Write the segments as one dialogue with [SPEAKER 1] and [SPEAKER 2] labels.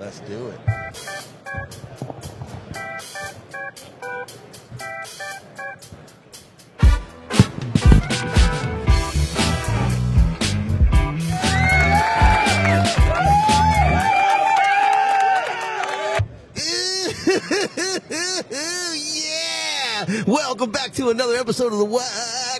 [SPEAKER 1] Let's do it. yeah! Welcome back to another episode of the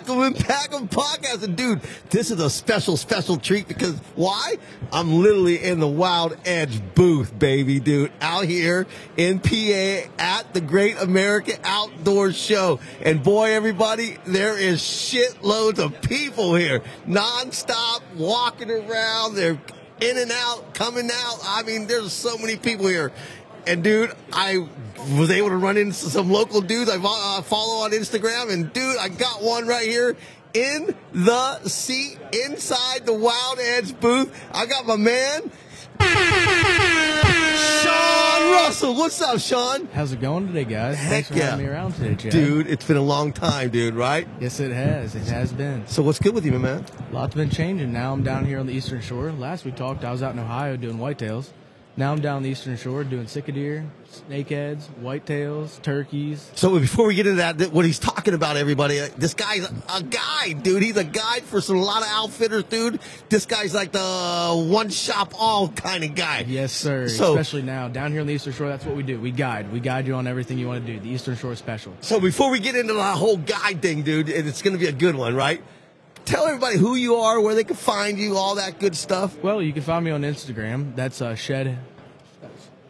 [SPEAKER 1] Whack'em and Pack'em podcast. And dude, this is a special, special treat because why? I'm literally in the Wild Edge booth, baby, dude, out here in PA at the Great American Outdoor Show. And boy, everybody, there is shitloads of people here, nonstop walking around. They're in and out, coming out. I mean, there's so many people here. And dude, I was able to run into some local dudes I uh, follow on Instagram. And dude, I got one right here in the seat inside the Wild Edge booth. I got my man, Sean Russell. What's up, Sean?
[SPEAKER 2] How's it going today, guys?
[SPEAKER 1] Heck
[SPEAKER 2] Thanks for
[SPEAKER 1] yeah.
[SPEAKER 2] having me around today, Chad.
[SPEAKER 1] Dude, it's been a long time, dude, right?
[SPEAKER 2] Yes, it has. It has been.
[SPEAKER 1] So what's good with you, my man?
[SPEAKER 2] Lots been changing. Now I'm down here on the Eastern Shore. Last we talked, I was out in Ohio doing whitetails. Now I'm down the Eastern Shore doing sika deer, snakeheads, whitetails, turkeys.
[SPEAKER 1] So before we get into that, what he's talking about, everybody, uh, this guy's a guide, dude. He's a guide for some a lot of outfitters, dude. This guy's like the one shop all kind of guy.
[SPEAKER 2] Yes, sir.
[SPEAKER 1] So-
[SPEAKER 2] Especially now down here on the Eastern Shore, that's what we do. We guide. We guide you on everything you want to do. The Eastern Shore Special.
[SPEAKER 1] So before we get into the whole guide thing, dude, and it's going to be a good one, right? Tell everybody who you are, where they can find you, all that good stuff.
[SPEAKER 2] Well, you can find me on Instagram. That's uh, Shed.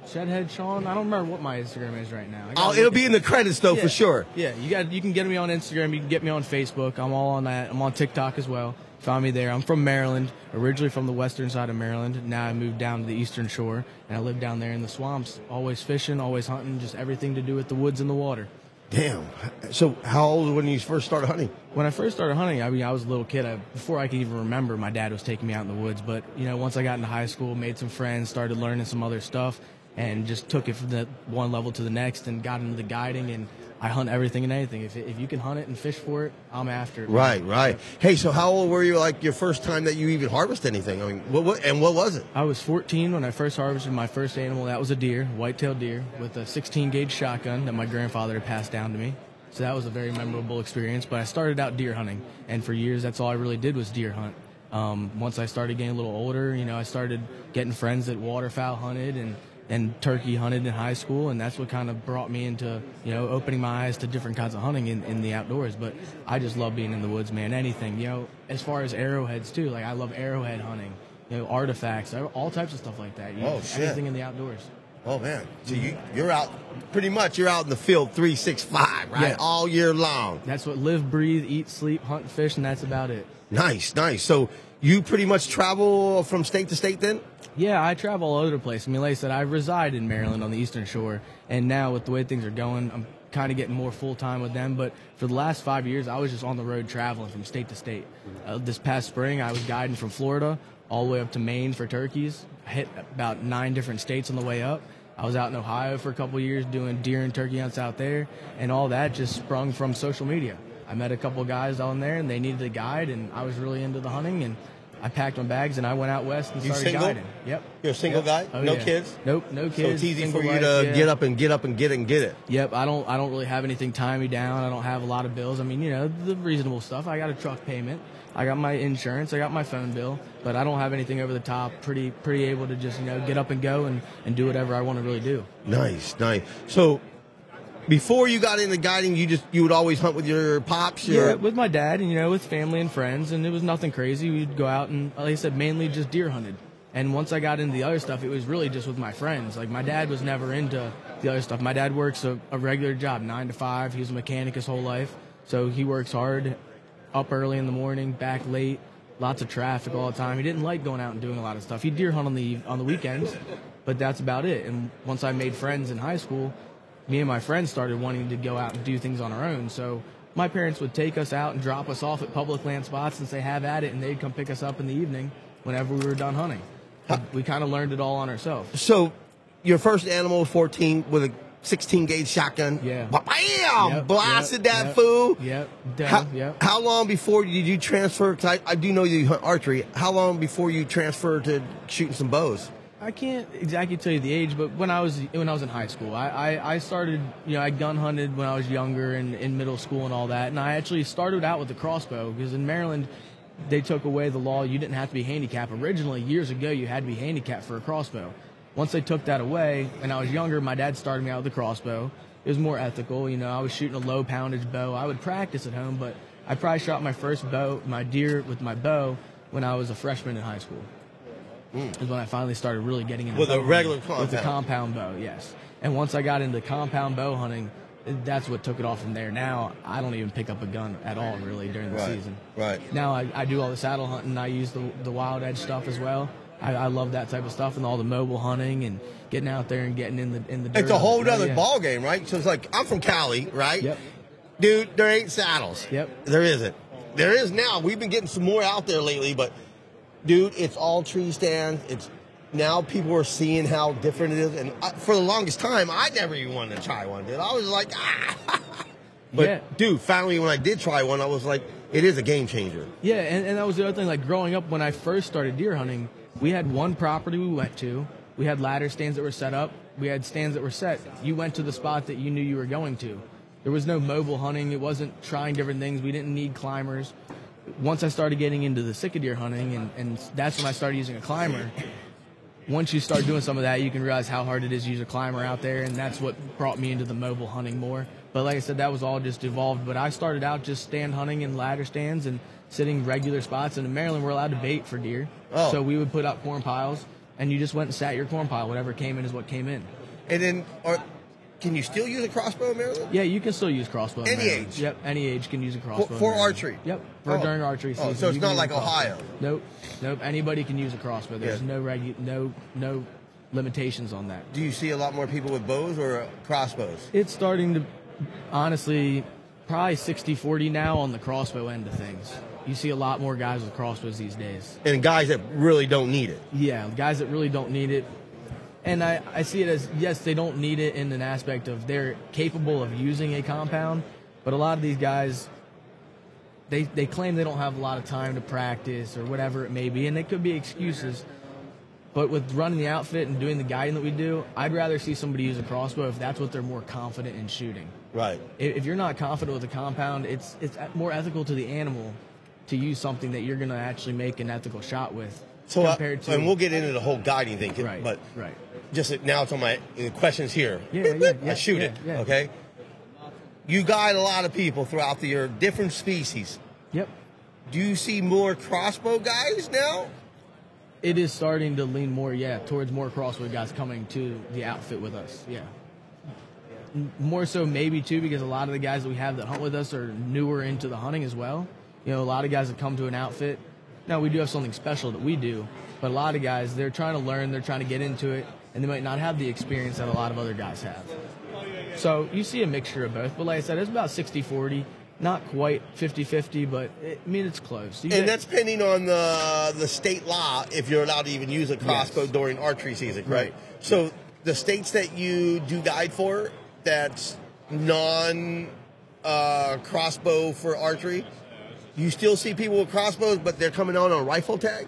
[SPEAKER 2] Shedhead Sean. I don't remember what my Instagram is right now.
[SPEAKER 1] Oh, it'll be in the credits though,
[SPEAKER 2] Yeah.
[SPEAKER 1] for sure.
[SPEAKER 2] Yeah, you got you can get me on Instagram. You can get me on Facebook. I'm all on that. I'm on TikTok as well. Find me there. I'm from Maryland, originally from the western side of Maryland. Now I moved down to the eastern shore, and I live down there in the swamps. Always fishing, always hunting, just everything to do with the woods and the water.
[SPEAKER 1] Damn. So how old when you first started hunting?
[SPEAKER 2] When I first started hunting, I mean, I was a little kid. I, before I could even remember, my dad was taking me out in the woods. But you know, once I got into high school, made some friends, started learning some other stuff, and just took it from the one level to the next, and got into the guiding. And I hunt everything and anything. If, if you can hunt it and fish for it, I'm after it.
[SPEAKER 1] Right, right. Hey, so how old were you like your first time that you even harvested anything? I mean, what, what and what was it?
[SPEAKER 2] I was 14 when I first harvested my first animal. That was a deer, white-tailed deer, with a 16 gauge shotgun that my grandfather had passed down to me. So that was a very memorable experience. But I started out deer hunting, and for years that's all I really did was deer hunt. Um, once I started getting a little older, you know, I started getting friends that waterfowl hunted and and turkey hunted in high school, and that's what kind of brought me into you know opening my eyes to different kinds of hunting in, in the outdoors. But I just love being in the woods, man. Anything, you know, as far as arrowheads too. Like I love arrowhead hunting you know, artifacts, all types of stuff like that. You
[SPEAKER 1] Oh,
[SPEAKER 2] know,
[SPEAKER 1] shit.
[SPEAKER 2] Everything in the outdoors.
[SPEAKER 1] Oh man, so you you're out pretty much you're out in the field three six five right
[SPEAKER 2] Yeah.
[SPEAKER 1] all year long.
[SPEAKER 2] That's what live, breathe, eat, sleep, hunt, fish, and that's about it.
[SPEAKER 1] Nice, nice. So you pretty much travel from state to state then?
[SPEAKER 2] Yeah, I travel all over the place. I mean, like I said, I reside in Maryland on the Eastern Shore, and now with the way things are going, I'm kind of getting more full time with them. But for the last five years, I was just on the road traveling from state to state. Uh, this past spring, I was guiding from Florida all the way up to Maine for turkeys. I hit about nine different states on the way up. I was out in Ohio for a couple years doing deer and turkey hunts out there, and all that just sprung from social media. I met a couple guys down there, and they needed a guide, and I was really into the hunting, and I packed my bags and I went out west and
[SPEAKER 1] You
[SPEAKER 2] started
[SPEAKER 1] single?
[SPEAKER 2] guiding. Yep.
[SPEAKER 1] You're a single
[SPEAKER 2] Yep.
[SPEAKER 1] guy?
[SPEAKER 2] Oh,
[SPEAKER 1] no
[SPEAKER 2] yeah.
[SPEAKER 1] kids?
[SPEAKER 2] Nope, no kids.
[SPEAKER 1] So it's easy for you
[SPEAKER 2] life,
[SPEAKER 1] to
[SPEAKER 2] yeah.
[SPEAKER 1] get up and get up and get it and get it.
[SPEAKER 2] Yep, I don't I don't really have anything tying me down. I don't have a lot of bills. I mean, you know, the reasonable stuff. I got a truck payment. I got my insurance, I got my phone bill, but I don't have anything over the top. Pretty pretty able to just, you know, get up and go and, and do whatever I want to really do.
[SPEAKER 1] Nice, nice. So before you got into guiding, you just you would always hunt with your pops.
[SPEAKER 2] Yeah, with my dad and you know with family and friends, and it was nothing crazy. We'd go out and, like I said, mainly just deer hunted. And once I got into the other stuff, it was really just with my friends. Like my dad was never into the other stuff. My dad works a, a regular job, nine to five. He was a mechanic his whole life, so he works hard, up early in the morning, back late, lots of traffic all the time. He didn't like going out and doing a lot of stuff. He deer hunt on the on the weekends, but that's about it. And once I made friends in high school, me and my friends started wanting to go out and do things on our own. So my parents would take us out and drop us off at public land spots and say, have at it, and they'd come pick us up in the evening whenever we were done hunting. We kind of learned it all on ourselves.
[SPEAKER 1] so your first animal was 14 with a 16 gauge shotgun.
[SPEAKER 2] Yeah.
[SPEAKER 1] Bam!
[SPEAKER 2] Yep,
[SPEAKER 1] blasted
[SPEAKER 2] yep,
[SPEAKER 1] that
[SPEAKER 2] yep,
[SPEAKER 1] fool.
[SPEAKER 2] Yep, down,
[SPEAKER 1] How,
[SPEAKER 2] yep.
[SPEAKER 1] how long before did you transfer? Cause I, I do know you hunt archery. How long before you transferred to shooting some bows?
[SPEAKER 2] I can't exactly tell you the age, but when I was when I was in high school, I, I, I started you know I gun hunted when I was younger and in middle school and all that, and I actually started out with the crossbow because in Maryland they took away the law you didn't have to be handicapped. Originally, years ago, you had to be handicapped for a crossbow. Once they took that away, and I was younger, my dad started me out with the crossbow. It was more ethical, you know. I was shooting a low poundage bow. I would practice at home, but I probably shot my first bow, my deer with my bow when I was a freshman in high school. Mm. Is when I finally started really getting into
[SPEAKER 1] with a regular
[SPEAKER 2] hunting. with a compound bow. Yes, and once I got into compound bow hunting, that's what took it off from there. Now I don't even pick up a gun at all really during the
[SPEAKER 1] right,
[SPEAKER 2] season.
[SPEAKER 1] Right.
[SPEAKER 2] Now I, I do all the saddle hunting. I use the the wild edge stuff as well. I, I, love that type of stuff and all the mobile hunting and getting out there and getting in the in the.
[SPEAKER 1] It's a whole other yeah. ball game, right? So it's like I'm from Cali, right?
[SPEAKER 2] Yep.
[SPEAKER 1] Dude, there ain't saddles.
[SPEAKER 2] Yep.
[SPEAKER 1] There isn't. There is now. We've been getting some more out there lately, but dude, it's all tree stands. It's now people are seeing how different it is, and I, for the longest time, I never even wanted to try one. Dude, I was like, ah. But yeah. dude, finally, when I did try one, I was like, it is a game changer.
[SPEAKER 2] Yeah, and, and that was the other thing. Like growing up, when I first started deer hunting, we had one property we went to. We had ladder stands that were set up. We had stands that were set. You went to the spot that you knew you were going to. There was no mobile hunting. It wasn't trying different things. We didn't need climbers. Once I started getting into the sika deer hunting, and, and that's when I started using a climber. Once you start doing some of that, you can realize how hard it is to use a climber out there, and that's what brought me into the mobile hunting more. But like I said, that was all just evolved. But I started out just stand hunting in ladder stands and sitting regular spots. And in Maryland, we're allowed to bait for deer.
[SPEAKER 1] Oh.
[SPEAKER 2] So we would put up corn piles, and you just went and sat your corn pile. Whatever came in is what came in.
[SPEAKER 1] And then, are, can you still use a crossbow in Maryland?
[SPEAKER 2] Yeah, you can still use crossbow.
[SPEAKER 1] Any age.
[SPEAKER 2] Yep, any age can use a crossbow.
[SPEAKER 1] For, for archery.
[SPEAKER 2] Yep, for oh. during archery oh, season.
[SPEAKER 1] Oh, so it's not like Ohio.
[SPEAKER 2] Nope, nope. Anybody can use a crossbow. There's yeah. no regu- no no limitations on that.
[SPEAKER 1] Do you see a lot more people with bows or crossbows?
[SPEAKER 2] It's starting to, honestly, probably 60-40 now on the crossbow end of things. You see a lot more guys with crossbows these days.
[SPEAKER 1] And guys that really don't need it.
[SPEAKER 2] Yeah, guys that really don't need it and I, I see it as yes, they don't need it in an aspect of they're capable of using a compound, but a lot of these guys they they claim they don't have a lot of time to practice or whatever it may be, and they could be excuses. But with running the outfit and doing the guiding that we do, I'd rather see somebody use a crossbow if that's what they're more confident in shooting.
[SPEAKER 1] Right.
[SPEAKER 2] If you're not confident with a compound, it's it's more ethical to the animal to use something that you're going to actually make an ethical shot with.
[SPEAKER 1] So, uh,
[SPEAKER 2] compared to,
[SPEAKER 1] and we'll get into the whole guiding thing,
[SPEAKER 2] right,
[SPEAKER 1] but
[SPEAKER 2] right
[SPEAKER 1] just now it's on my questions here.
[SPEAKER 2] Yeah, yeah, yeah
[SPEAKER 1] I shoot
[SPEAKER 2] yeah,
[SPEAKER 1] it. Okay. You guide a lot of people throughout the year, different species.
[SPEAKER 2] Yep.
[SPEAKER 1] Do you see more crossbow guys now?
[SPEAKER 2] It is starting to lean more, yeah, towards more crossbow guys coming to the outfit with us. Yeah. More so, maybe too, because a lot of the guys that we have that hunt with us are newer into the hunting as well. You know, a lot of guys that come to an outfit. Now we do have something special that we do, but a lot of guys they're trying to learn, they're trying to get into it, and they might not have the experience that a lot of other guys have. So you see a mixture of both. But like I said, it's about 60 40. Not quite 50 50, but it, I mean, it's close.
[SPEAKER 1] You and get, that's pending on the, the state law if you're allowed to even use a crossbow
[SPEAKER 2] yes.
[SPEAKER 1] during archery season, right?
[SPEAKER 2] right?
[SPEAKER 1] So the states that you do guide for that's non uh, crossbow for archery, you still see people with crossbows, but they're coming on a rifle tag?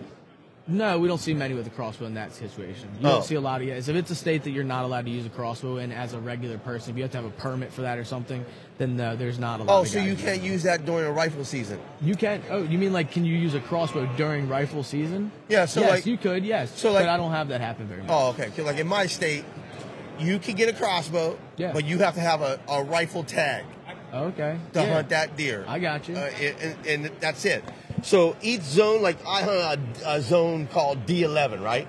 [SPEAKER 2] No, we don't see many with a crossbow in that situation. You
[SPEAKER 1] oh.
[SPEAKER 2] don't see a lot of guys. If it's a state that you're not allowed to use a crossbow in as a regular person, if you have to have a permit for that or something, then no, there's not a lot.
[SPEAKER 1] Of Oh, so you can't use that during a rifle season?
[SPEAKER 2] You can't. Oh, you mean like can you use a crossbow during rifle season?
[SPEAKER 1] Yeah. So
[SPEAKER 2] yes,
[SPEAKER 1] like
[SPEAKER 2] you could. Yes.
[SPEAKER 1] So like
[SPEAKER 2] but I don't have that happen very much.
[SPEAKER 1] Oh, okay. Like in my state, you can get a crossbow,
[SPEAKER 2] yeah.
[SPEAKER 1] but you have to have a, a rifle tag.
[SPEAKER 2] Okay.
[SPEAKER 1] To
[SPEAKER 2] yeah.
[SPEAKER 1] hunt that deer.
[SPEAKER 2] I got you.
[SPEAKER 1] Uh, and, and, that's it. So each zone, like I hunt a, a, zone called D11, right?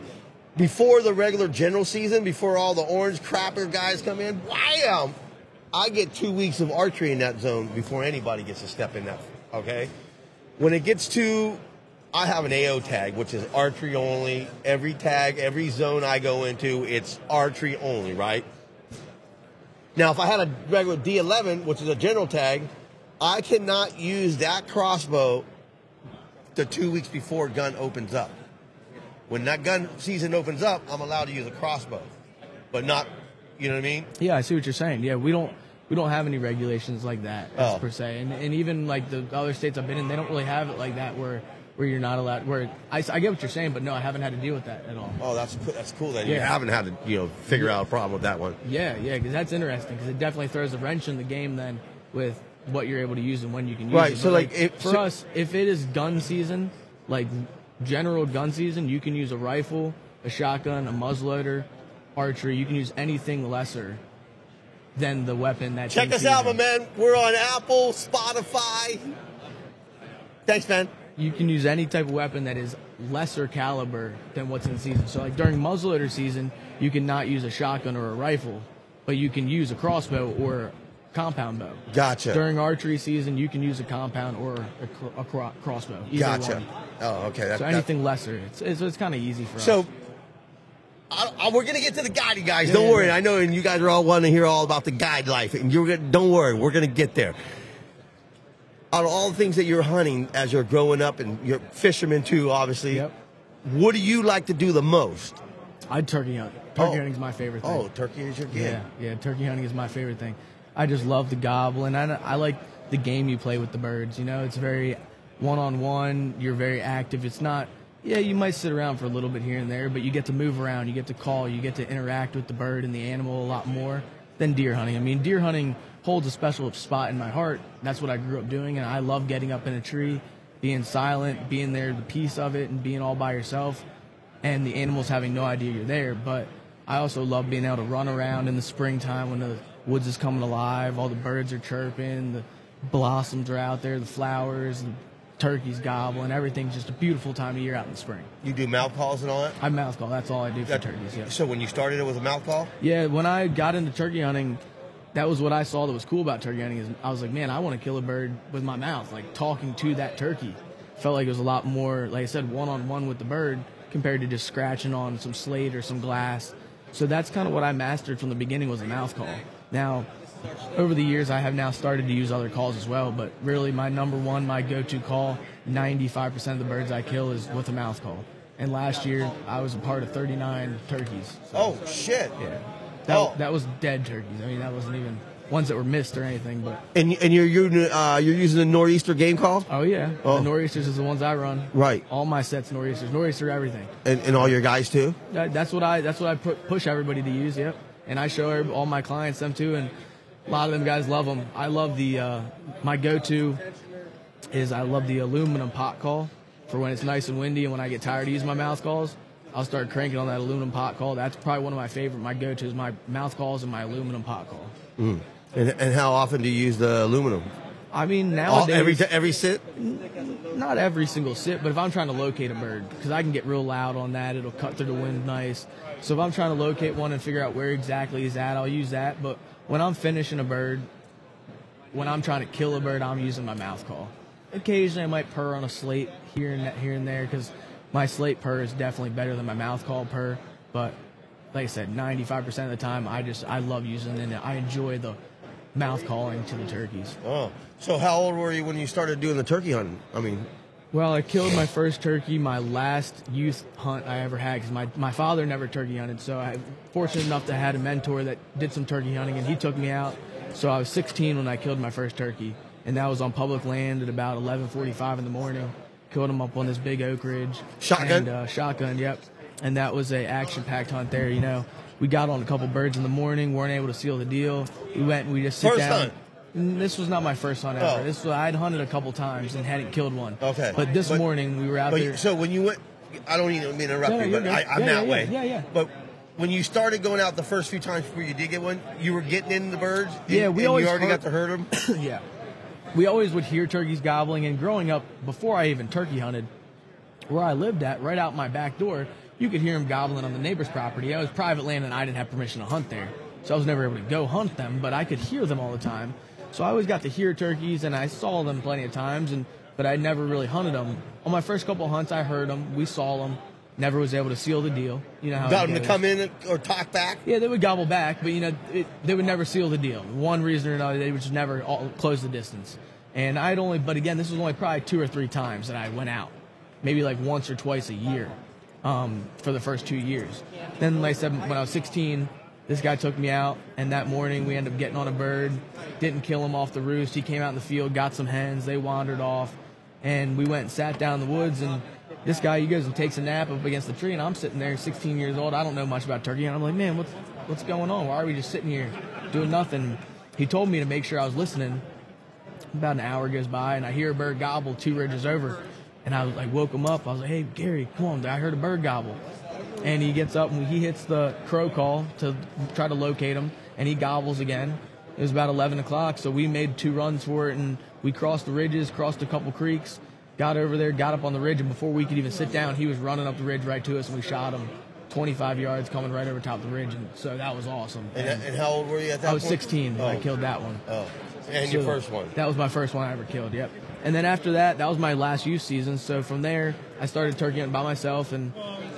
[SPEAKER 1] Before the regular general season, before all the orange crapper guys come in, wham! I get two weeks of archery in that zone before anybody gets to step in that. Okay. When it gets to, I have an AO tag, which is archery only. Every tag, every zone I go into, it's archery only, right? Now, if I had a regular D11, which is a general tag, I cannot use that crossbow the two weeks before gun opens up. When that gun season opens up, I'm allowed to use a crossbow, but not, you know what I mean?
[SPEAKER 2] Yeah, I see what you're saying. Yeah, we don't we don't have any regulations like that
[SPEAKER 1] oh.
[SPEAKER 2] per se, and, and even like the other states I've been in, they don't really have it like that where where you're not allowed. Where I, I get what you're saying, but no, I haven't had to deal with that at all.
[SPEAKER 1] Oh, that's that's cool. That you
[SPEAKER 2] Yeah.
[SPEAKER 1] haven't had to you know figure out a problem with that one.
[SPEAKER 2] Yeah, yeah, because that's interesting because it definitely throws a wrench in the game then with what you're able to use and when you can use
[SPEAKER 1] Right,
[SPEAKER 2] it.
[SPEAKER 1] so,
[SPEAKER 2] But,
[SPEAKER 1] like, if-
[SPEAKER 2] for
[SPEAKER 1] so-
[SPEAKER 2] us, if it is gun season, like general gun season, you can use a rifle, a shotgun, a muzzleloader, archery. You can use anything lesser than the weapon that.
[SPEAKER 1] Check us out, my man. We're on Apple, Spotify. Thanks, man.
[SPEAKER 2] you can use any type of weapon that is lesser caliber than what's in season. So like during muzzleloader season, you cannot use a shotgun or a rifle, but you can use a crossbow or compound bow.
[SPEAKER 1] Gotcha.
[SPEAKER 2] During archery season, you can use a compound or a, cr- a cro- crossbow.
[SPEAKER 1] Gotcha.
[SPEAKER 2] one.
[SPEAKER 1] Oh, okay. That,
[SPEAKER 2] So
[SPEAKER 1] that-
[SPEAKER 2] anything lesser, it's it's, it's kind of easy for
[SPEAKER 1] So,
[SPEAKER 2] us.
[SPEAKER 1] I, I, we're gonna get to the guiding guys.
[SPEAKER 2] Yeah,
[SPEAKER 1] don't
[SPEAKER 2] yeah,
[SPEAKER 1] worry.
[SPEAKER 2] yeah.
[SPEAKER 1] I know, and you guys are all wanting to hear all about the guide life, and you're gonna. Don't worry. We're gonna get there. Out of all the things that you're hunting as you're growing up, and you're fisherman too, obviously.
[SPEAKER 2] Yep.
[SPEAKER 1] What do you like to do the most?
[SPEAKER 2] I'd turkey hunt. Turkey
[SPEAKER 1] Oh.
[SPEAKER 2] hunting's my favorite thing.
[SPEAKER 1] Oh, turkey is your gig.
[SPEAKER 2] Yeah, yeah. Turkey hunting is my favorite thing. I just love the gobbling. I, I like the game you play with the birds. You know, it's very one on one. You're very active. It's not. Yeah, you might sit around for a little bit here and there, but you get to move around. You get to call. You get to interact with the bird and the animal a lot more than deer hunting. I mean, deer hunting holds a special spot in my heart. That's what I grew up doing, and I love getting up in a tree, being silent, being there, the peace of it, and being all by yourself and the animals having no idea you're there. But I also love being able to run around in the springtime when the woods is coming alive, all the birds are chirping, the blossoms are out there, the flowers, the turkeys gobbling. Everything's just a beautiful time of year out in the spring.
[SPEAKER 1] You do mouth calls and all that.
[SPEAKER 2] I mouth call. That's all I do for
[SPEAKER 1] That-
[SPEAKER 2] turkeys. Yeah.
[SPEAKER 1] So when you started it with a mouth call.
[SPEAKER 2] Yeah, when I got into turkey hunting, that was what I saw that was cool about turkey hunting. Is I was like, man, I want to kill a bird with my mouth, like talking to that turkey. Felt like it was a lot more, like I said, one on one with the bird compared to just scratching on some slate or some glass. So that's kind of what I mastered from the beginning was a mouth call. Now, over the years, I have now started to use other calls as well, but really my number one, my go-to call, 95% of the birds I kill is with a mouth call. And last year, I was a part of 39 turkeys. So.
[SPEAKER 1] Oh shit.
[SPEAKER 2] Yeah. That,
[SPEAKER 1] Oh.
[SPEAKER 2] that was dead turkeys. I mean, that wasn't even ones that were missed or anything. But
[SPEAKER 1] And and you're you're uh, you're using the nor'easter game call,
[SPEAKER 2] oh yeah,
[SPEAKER 1] Oh.
[SPEAKER 2] the nor'easters is the ones I run.
[SPEAKER 1] Right.
[SPEAKER 2] All my sets nor'easters, nor'easter everything.
[SPEAKER 1] and, and all your guys too.
[SPEAKER 2] That, that's what I that's what I pu- push everybody to use. Yep. And I show all my clients them too, and a lot of them guys love them. I love the uh, my go-to is I love the aluminum pot call for when it's nice and windy and when I get tired of using my mouth calls. I'll start cranking on that aluminum pot call. That's probably one of my favorite. My go-to is my mouth calls and my aluminum pot call.
[SPEAKER 1] And, and how often do you use the aluminum?
[SPEAKER 2] I mean,
[SPEAKER 1] All,
[SPEAKER 2] nowadays,
[SPEAKER 1] every every sit.
[SPEAKER 2] not every single sit, but if I'm trying to locate a bird, because I can get real loud on that, it'll cut through the wind nice. So if I'm trying to locate one and figure out where exactly he's at, I'll use that. But when I'm finishing a bird, when I'm trying to kill a bird, I'm using my mouth call. Occasionally, I might purr on a slate here and here and there because my slate purr is definitely better than my mouth call purr. But like I said, 95% of the time, I just I love using it and I enjoy the mouth calling to the turkeys.
[SPEAKER 1] Oh, so how old were you when you started doing the turkey hunting? I mean,
[SPEAKER 2] Well, I killed my first turkey, my last youth hunt I ever had, because my, my father never turkey hunted. So I fortunate enough to had a mentor that did some turkey hunting, and he took me out. So I was 16 when I killed my first turkey, and that was on public land at about 11:45 in the morning. Killed him up on this big oak ridge.
[SPEAKER 1] Shotgun?
[SPEAKER 2] And, uh, shotgun, yep. And that was a action-packed hunt there. You know, we got on a couple birds in the morning, weren't able to seal the deal. We went and we just sit
[SPEAKER 1] First
[SPEAKER 2] down.
[SPEAKER 1] hunt?
[SPEAKER 2] This was not my first hunt ever.
[SPEAKER 1] Oh.
[SPEAKER 2] This was, I'd hunted a couple times and hadn't killed one.
[SPEAKER 1] Okay.
[SPEAKER 2] But this
[SPEAKER 1] But-
[SPEAKER 2] morning we were out
[SPEAKER 1] but
[SPEAKER 2] there.
[SPEAKER 1] you- so when you went, I don't even mean to interrupt
[SPEAKER 2] No,
[SPEAKER 1] you,
[SPEAKER 2] you're
[SPEAKER 1] but
[SPEAKER 2] good.
[SPEAKER 1] I, I'm
[SPEAKER 2] Yeah,
[SPEAKER 1] that
[SPEAKER 2] yeah,
[SPEAKER 1] way.
[SPEAKER 2] yeah, yeah.
[SPEAKER 1] But when you started going out the first few times before you did get one, you were getting in the birds.
[SPEAKER 2] Yeah, we
[SPEAKER 1] and
[SPEAKER 2] always
[SPEAKER 1] you already
[SPEAKER 2] heard-
[SPEAKER 1] got to herd them.
[SPEAKER 2] yeah. We always would hear turkeys gobbling, and growing up, before I even turkey hunted, where I lived at, right out my back door, you could hear them gobbling on the neighbor's property. It was private land, and I didn't have permission to hunt there, so I was never able to go hunt them. But I could hear them all the time, so I always got to hear turkeys, and I saw them plenty of times, and but I never really hunted them. On my first couple hunts, I heard them, we saw them, never was able to seal the deal. You know how
[SPEAKER 1] got them to come in or talk back.
[SPEAKER 2] Yeah, they would gobble back, but you know, it, they would never seal the deal. One reason or another, they would just never all, close the distance. And I'd only, but again, this was only probably two or three times that I went out, maybe like once or twice a year, um, for the first two years. Then, like I said, when I was 16, this guy took me out, and that morning we ended up getting on a bird. Didn't kill him off the roost. He came out in the field, got some hens. They wandered off. and we went and sat down in the woods and. This guy, he goes and takes a nap up against the tree, and I'm sitting there, 16 years old. I don't know much about turkey, and I'm like, man, what's what's going on? Why are we just sitting here doing nothing? He told me to make sure I was listening. About an hour goes by, and I hear a bird gobble two ridges over, and I was like, woke him up. I was like, hey, Gary, come on, I heard a bird gobble, and he gets up and he hits the crow call to try to locate him, and he gobbles again. It was about 11 o'clock, so we made two runs for it, and we crossed the ridges, crossed a couple creeks, got over there, got up on the ridge, and before we could even sit down, he was running up the ridge right to us, and we shot him 25 yards coming right over top of the ridge, and so that was awesome.
[SPEAKER 1] And, and how old were you at that
[SPEAKER 2] I was
[SPEAKER 1] point?
[SPEAKER 2] 16 when I
[SPEAKER 1] Oh.
[SPEAKER 2] killed that one.
[SPEAKER 1] Oh, and your first one.
[SPEAKER 2] That was my first one I ever killed. Yep. And then after that, that was my last youth season. So from there, I started turkey hunting by myself, and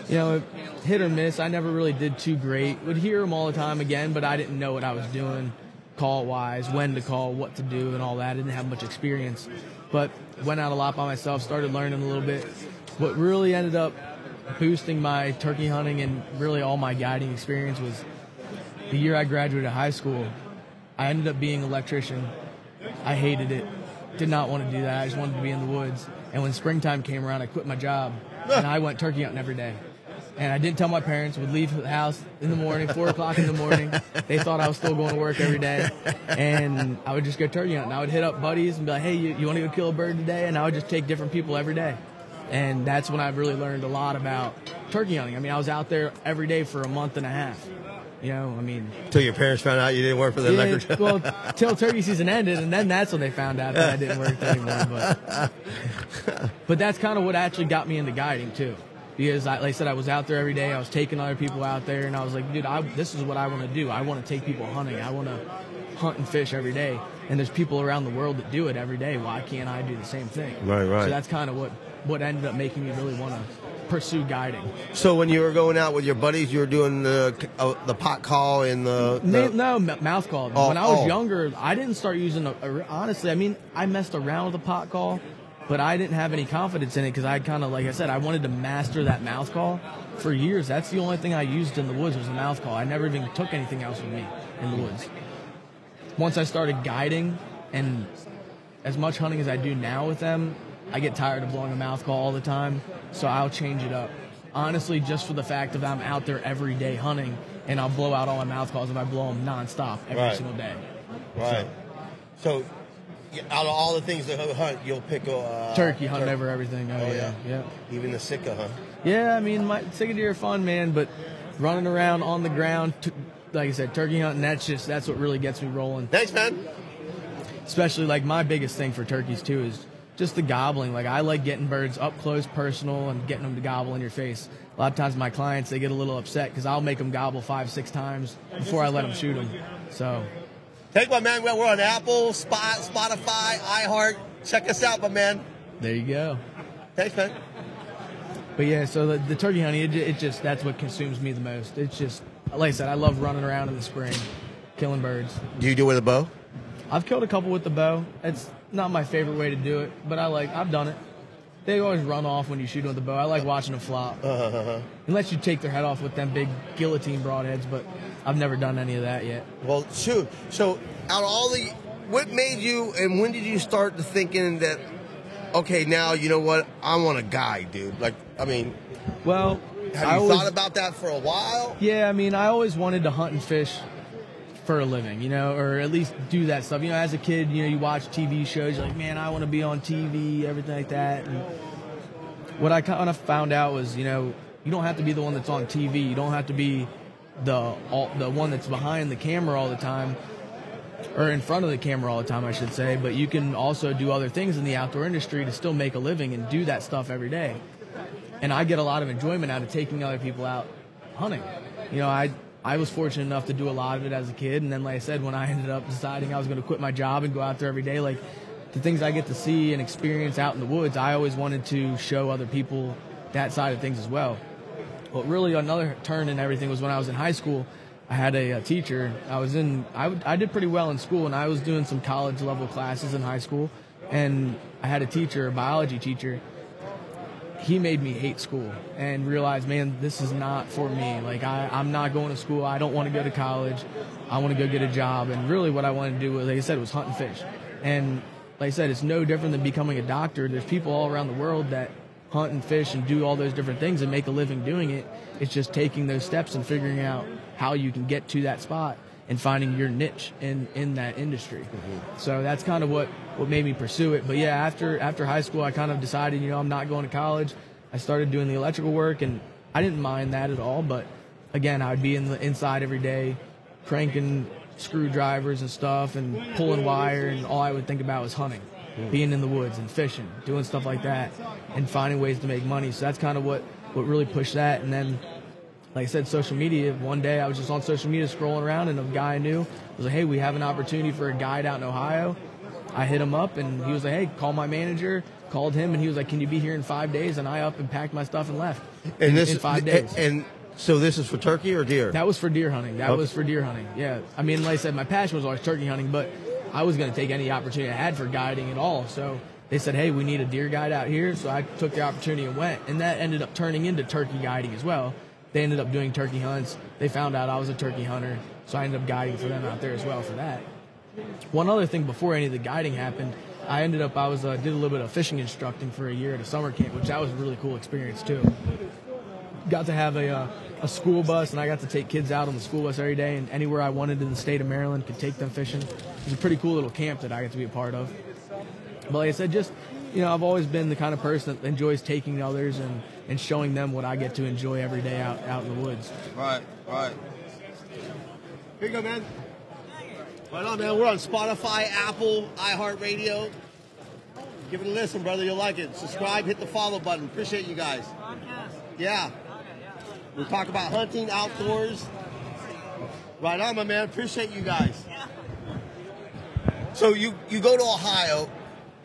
[SPEAKER 2] you know, hit or miss. I never really did too great. Would hear them all the time again, but I didn't know what I was doing, call wise, when to call, what to do, and all that. I didn't have much experience, but went out a lot by myself. Started learning a little bit. What really ended up boosting my turkey hunting and really all my guiding experience was the year I graduated high school. I ended up being an electrician. I hated it. Did not want to do that. I just wanted to be in the woods. And when springtime came around, I quit my job and I went turkey hunting every day. And I didn't tell my parents. Would leave the house in the morning, four o'clock in the morning. They thought I was still going to work every day, and I would just go turkey hunting. I would hit up buddies and be like, "Hey, you, you want to go kill a bird today?" And I would just take different people every day. And that's when I really learned a lot about turkey hunting. I mean, I was out there every day for a month and a half. You know, I mean,
[SPEAKER 1] Until your parents found out you didn't work for the
[SPEAKER 2] yeah,
[SPEAKER 1] liquor.
[SPEAKER 2] well, till turkey season ended, and then that's when they found out that I didn't work anymore. But, but that's kind of what actually got me into guiding too, because I, like I said, I was out there every day. I was taking other people out there, and I was like, dude, I, this is what I want to do. I want to take people hunting. I want to hunt and fish every day. And there's people around the world that do it every day. Why can't I do the same thing?
[SPEAKER 1] Right, right.
[SPEAKER 2] So that's kind of what what ended up making me really want to pursue guiding.
[SPEAKER 1] so when you were going out with your buddies, you were doing the uh, the pot call and the, the
[SPEAKER 2] no, mouth call.
[SPEAKER 1] Oh,
[SPEAKER 2] when I was
[SPEAKER 1] oh.
[SPEAKER 2] younger, I didn't start using. A, a- honestly, I mean, I messed around with the pot call, but I didn't have any confidence in it because I kind of, like I said, I wanted to master that mouth call for years. That's the only thing I used in the woods was the mouth call. I never even took anything else with me in the woods. Once I started guiding, and as much hunting as I do now with them, I get tired of blowing a mouth call all the time, so I'll change it up. Honestly, just for the fact that I'm out there every day hunting, and I'll blow out all my mouth calls if I blow them nonstop every
[SPEAKER 1] Right.
[SPEAKER 2] single day.
[SPEAKER 1] right. So, yeah, out of all the things to hunt, you'll pick a uh,
[SPEAKER 2] Turkey
[SPEAKER 1] hunt
[SPEAKER 2] over everything. Oh,
[SPEAKER 1] Oh,
[SPEAKER 2] yeah.
[SPEAKER 1] yeah.
[SPEAKER 2] yeah,
[SPEAKER 1] even the sika, huh?
[SPEAKER 2] yeah. I mean, my sika deer are fun, man, but running around on the ground, t- like I said, turkey hunting. That's just that's what really gets me rolling.
[SPEAKER 1] Thanks, man.
[SPEAKER 2] especially like my biggest thing for turkeys too is just the gobbling. Like I like getting birds up close, personal, and getting them to gobble in your face. A lot of times my clients they get a little upset because I'll make them gobble five, six times before I let them shoot them. So
[SPEAKER 1] Thank my man. We're on Apple, Spot, Spotify, iHeart. Check us out, my man.
[SPEAKER 2] there you go.
[SPEAKER 1] Thanks, man.
[SPEAKER 2] But yeah, so the, the turkey hunting, it, it just that's what consumes me the most. It's just like I said, I love running around in the spring, killing birds.
[SPEAKER 1] Do you do it with a bow?
[SPEAKER 2] I've killed a couple with the bow. It's not my favorite way to do it, but I like I've done it. They always run off when you shoot them with the bow. I like watching them flop. Uh-huh. Unless you take their head off with them big guillotine broadheads, but I've never done any of that yet.
[SPEAKER 1] Well, shoot. So, out of all the, what made you, and when did you start to thinking that, okay, now you know what, I want a guy, dude. Like, I mean,
[SPEAKER 2] Well,
[SPEAKER 1] have
[SPEAKER 2] I
[SPEAKER 1] you
[SPEAKER 2] always-
[SPEAKER 1] thought about that for a while?
[SPEAKER 2] Yeah, I mean, I always wanted to hunt and fish for a living, you know, or at least do that stuff. You know, as a kid, you know, you watch TV shows, you're like, man, I want to be on TV, everything like that. And what I kind of found out was, you know, you don't have to be the one that's on TV. You don't have to be the all, the one that's behind the camera all the time, or in front of the camera all the time, I should say. But you can also do other things in the outdoor industry to still make a living and do that stuff every day and I get a lot of enjoyment out of taking other people out hunting. You know, I I was fortunate enough to do a lot of it as a kid, and then like I said, when I ended up deciding I was going to quit my job and go out there every day, like the things I get to see and experience out in the woods, I always wanted to show other people that side of things as well. But really, another turn in everything was when I was in high school. I had a, a teacher. I was in. I, I did pretty well in school, and I was doing some college level classes in high school. And I had a teacher, a biology teacher, he made me hate school and realize, man, this is not for me. Like I, I'm not going to school. I don't want to go to college. I want to go get a job. And really, what I wanted to do was, like I said, was hunt and fish. And like I said, it's no different than becoming a doctor. There's people all around the world that hunt and fish and do all those different things and make a living doing it. It's just taking those steps and figuring out how you can get to that spot and finding your niche in, in that industry. Mm-hmm. So that's kind of what, what made me pursue it. But yeah, after after high school, I kind of decided, you know, I'm not going to college. I started doing the electrical work, and I didn't mind that at all. But again, I'd be in the inside every day, cranking screwdrivers and stuff, and pulling wire, and all I would think about was hunting, mm. being in the woods and fishing, doing stuff like that, and finding ways to make money. So that's kind of what what really pushed that. And then like I said, social media. One day I was just on social media scrolling around, and a guy I knew was like, "Hey, we have an opportunity for a guide out in Ohio." I hit him up, and he was like, "Hey, call my manager." Called him, and he was like, "Can you be here in five days?" And I up and packed my stuff and left.
[SPEAKER 1] And
[SPEAKER 2] in,
[SPEAKER 1] this
[SPEAKER 2] in five days.
[SPEAKER 1] And so this is for turkey or deer?
[SPEAKER 2] That was for deer hunting. That okay. was for deer hunting. Yeah, I mean, like I said, my passion was always turkey hunting, but I was going to take any opportunity I had for guiding at all. So they said, "Hey, we need a deer guide out here." So I took the opportunity and went, and that ended up turning into turkey guiding as well they ended up doing turkey hunts. They found out I was a turkey hunter, so I ended up guiding for them out there as well for that. One other thing before any of the guiding happened, I ended up I was uh, did a little bit of fishing instructing for a year at a summer camp, which that was a really cool experience too. Got to have a uh, a school bus, and I got to take kids out on the school bus every day, and anywhere I wanted in the state of Maryland could take them fishing. It was a pretty cool little camp that I got to be a part of. But like I said, just you know, I've always been the kind of person that enjoys taking others and, and showing them what I get to enjoy every day out, out in the woods.
[SPEAKER 1] Right, right. Here you go, man. Right on, man. We're on Spotify, Apple, iHeartRadio. Give it a listen, brother. You'll like it. Subscribe, hit the follow button. Appreciate you guys. Yeah. We talk about hunting, outdoors. Right on, my man. Appreciate you guys. So you you go to Ohio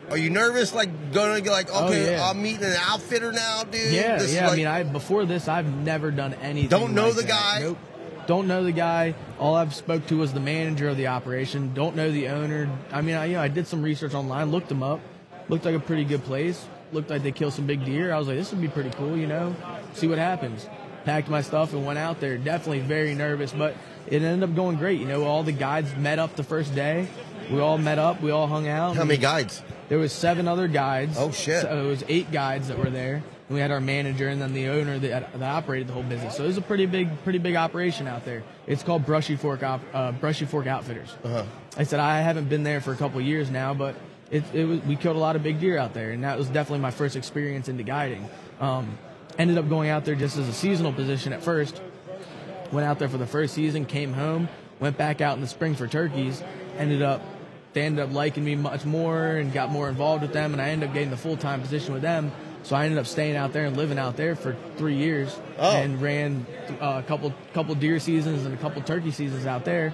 [SPEAKER 1] are you nervous? Like going to like, oh, okay, oh, yeah. I'm meeting an outfitter now, dude.
[SPEAKER 2] Yeah,
[SPEAKER 1] this
[SPEAKER 2] yeah.
[SPEAKER 1] Like,
[SPEAKER 2] I mean, I before this, I've never done anything.
[SPEAKER 1] Don't know
[SPEAKER 2] like
[SPEAKER 1] the
[SPEAKER 2] that.
[SPEAKER 1] guy.
[SPEAKER 2] Nope. Don't know the guy. All I've spoke to was the manager of the operation. Don't know the owner. I mean, I, you know, I did some research online, looked them up. Looked like a pretty good place. Looked like they kill some big deer. I was like, this would be pretty cool, you know. See what happens. Packed my stuff and went out there. Definitely very nervous, but it ended up going great. You know, all the guides met up the first day. We all met up. We all hung out.
[SPEAKER 1] How many guides?
[SPEAKER 2] There was seven other guides.
[SPEAKER 1] Oh shit!
[SPEAKER 2] So it was eight guides that were there. And we had our manager and then the owner that, that operated the whole business. So it was a pretty big, pretty big operation out there. It's called Brushy Fork, op, uh, Brushy Fork Outfitters. Uh-huh. I said I haven't been there for a couple years now, but it, it was we killed a lot of big deer out there, and that was definitely my first experience into guiding. Um, ended up going out there just as a seasonal position at first. Went out there for the first season, came home, went back out in the spring for turkeys. Ended up they ended up liking me much more and got more involved with them, and I ended up getting the full time position with them. So I ended up staying out there and living out there for three years, oh. and ran uh, a couple couple deer seasons and a couple turkey seasons out there,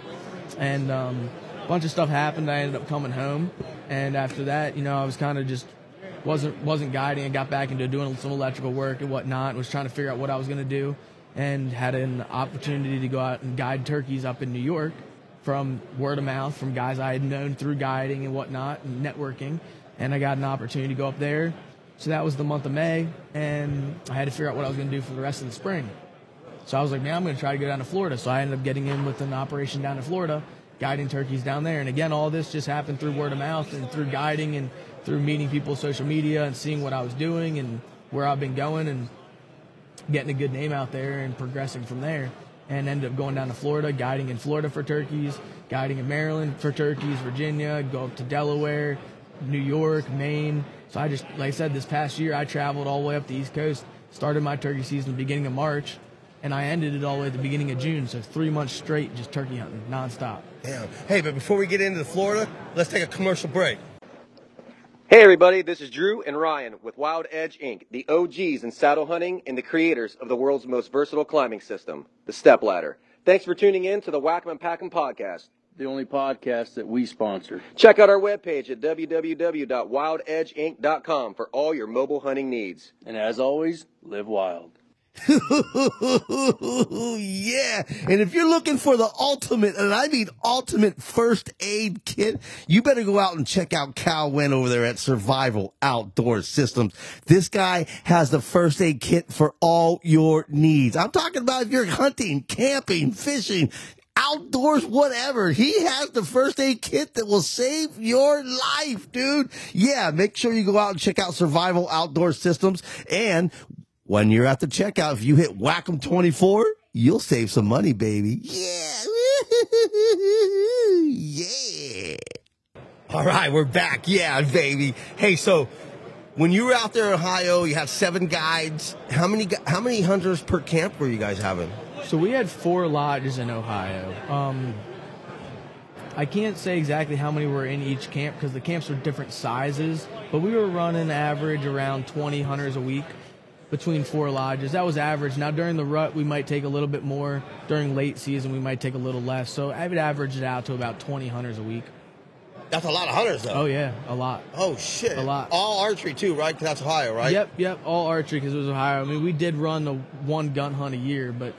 [SPEAKER 2] and um, a bunch of stuff happened. I ended up coming home, and after that, you know, I was kind of just wasn't wasn't guiding and got back into doing some electrical work and whatnot. And was trying to figure out what I was going to do, and had an opportunity to go out and guide turkeys up in New York from word of mouth from guys I had known through guiding and whatnot and networking. And I got an opportunity to go up there. So that was the month of May, and I had to figure out what I was going to do for the rest of the spring. So I was like, man, I'm going to try to go down to Florida. So I ended up getting in with an operation down in Florida, guiding turkeys down there. And again, all this just happened through word of mouth and through guiding and through meeting people social media and seeing what I was doing and where I've been going and getting a good name out there and progressing from there and ended up going down to Florida, guiding in Florida for turkeys, guiding in Maryland for turkeys, Virginia, go up to Delaware, New York, Maine. So I just, like I said, this past year I traveled all the way up the East Coast, started my turkey season the beginning of March, and I ended it all the way at the beginning of June. So three months straight, just turkey hunting nonstop.
[SPEAKER 1] Damn. Hey, but before we get into the Florida, let's take a commercial break.
[SPEAKER 3] Hey everybody, this is Drew and Ryan with Wild Edge Inc., the OGs in saddle hunting and the creators of the world's most versatile climbing system, the Step Ladder. Thanks for tuning in to the Whack'em and Pack'em podcast.
[SPEAKER 4] The only podcast that we sponsor.
[SPEAKER 3] Check out our webpage at www.wildedgeinc.com for all your mobile hunting needs.
[SPEAKER 4] And as always, live wild.
[SPEAKER 1] yeah. And if you're looking for the ultimate, and I mean ultimate first aid kit, you better go out and check out Cal Wynn over there at Survival Outdoor Systems. This guy has the first aid kit for all your needs. I'm talking about if you're hunting, camping, fishing, outdoors, whatever. He has the first aid kit that will save your life, dude. Yeah, make sure you go out and check out Survival Outdoor Systems. And when you're at the checkout, if you hit Whack'em 24, you'll save some money, baby. Yeah. yeah. All right, we're back. Yeah, baby. Hey, so when you were out there in Ohio, you had seven guides. How many how many hunters per camp were you guys having?
[SPEAKER 2] So we had four lodges in Ohio. Um, I can't say exactly how many were in each camp because the camps were different sizes, but we were running average around 20 hunters a week between four lodges. That was average. Now during the rut, we might take a little bit more. During late season, we might take a little less. So I would average it out to about 20 hunters a week.
[SPEAKER 1] That's a lot of hunters, though.
[SPEAKER 2] Oh yeah, a lot.
[SPEAKER 1] Oh shit!
[SPEAKER 2] A lot.
[SPEAKER 1] All archery too, right? 'Cause that's Ohio, right?
[SPEAKER 2] Yep, yep. All archery because it was Ohio. I mean, we did run the one gun hunt a year, but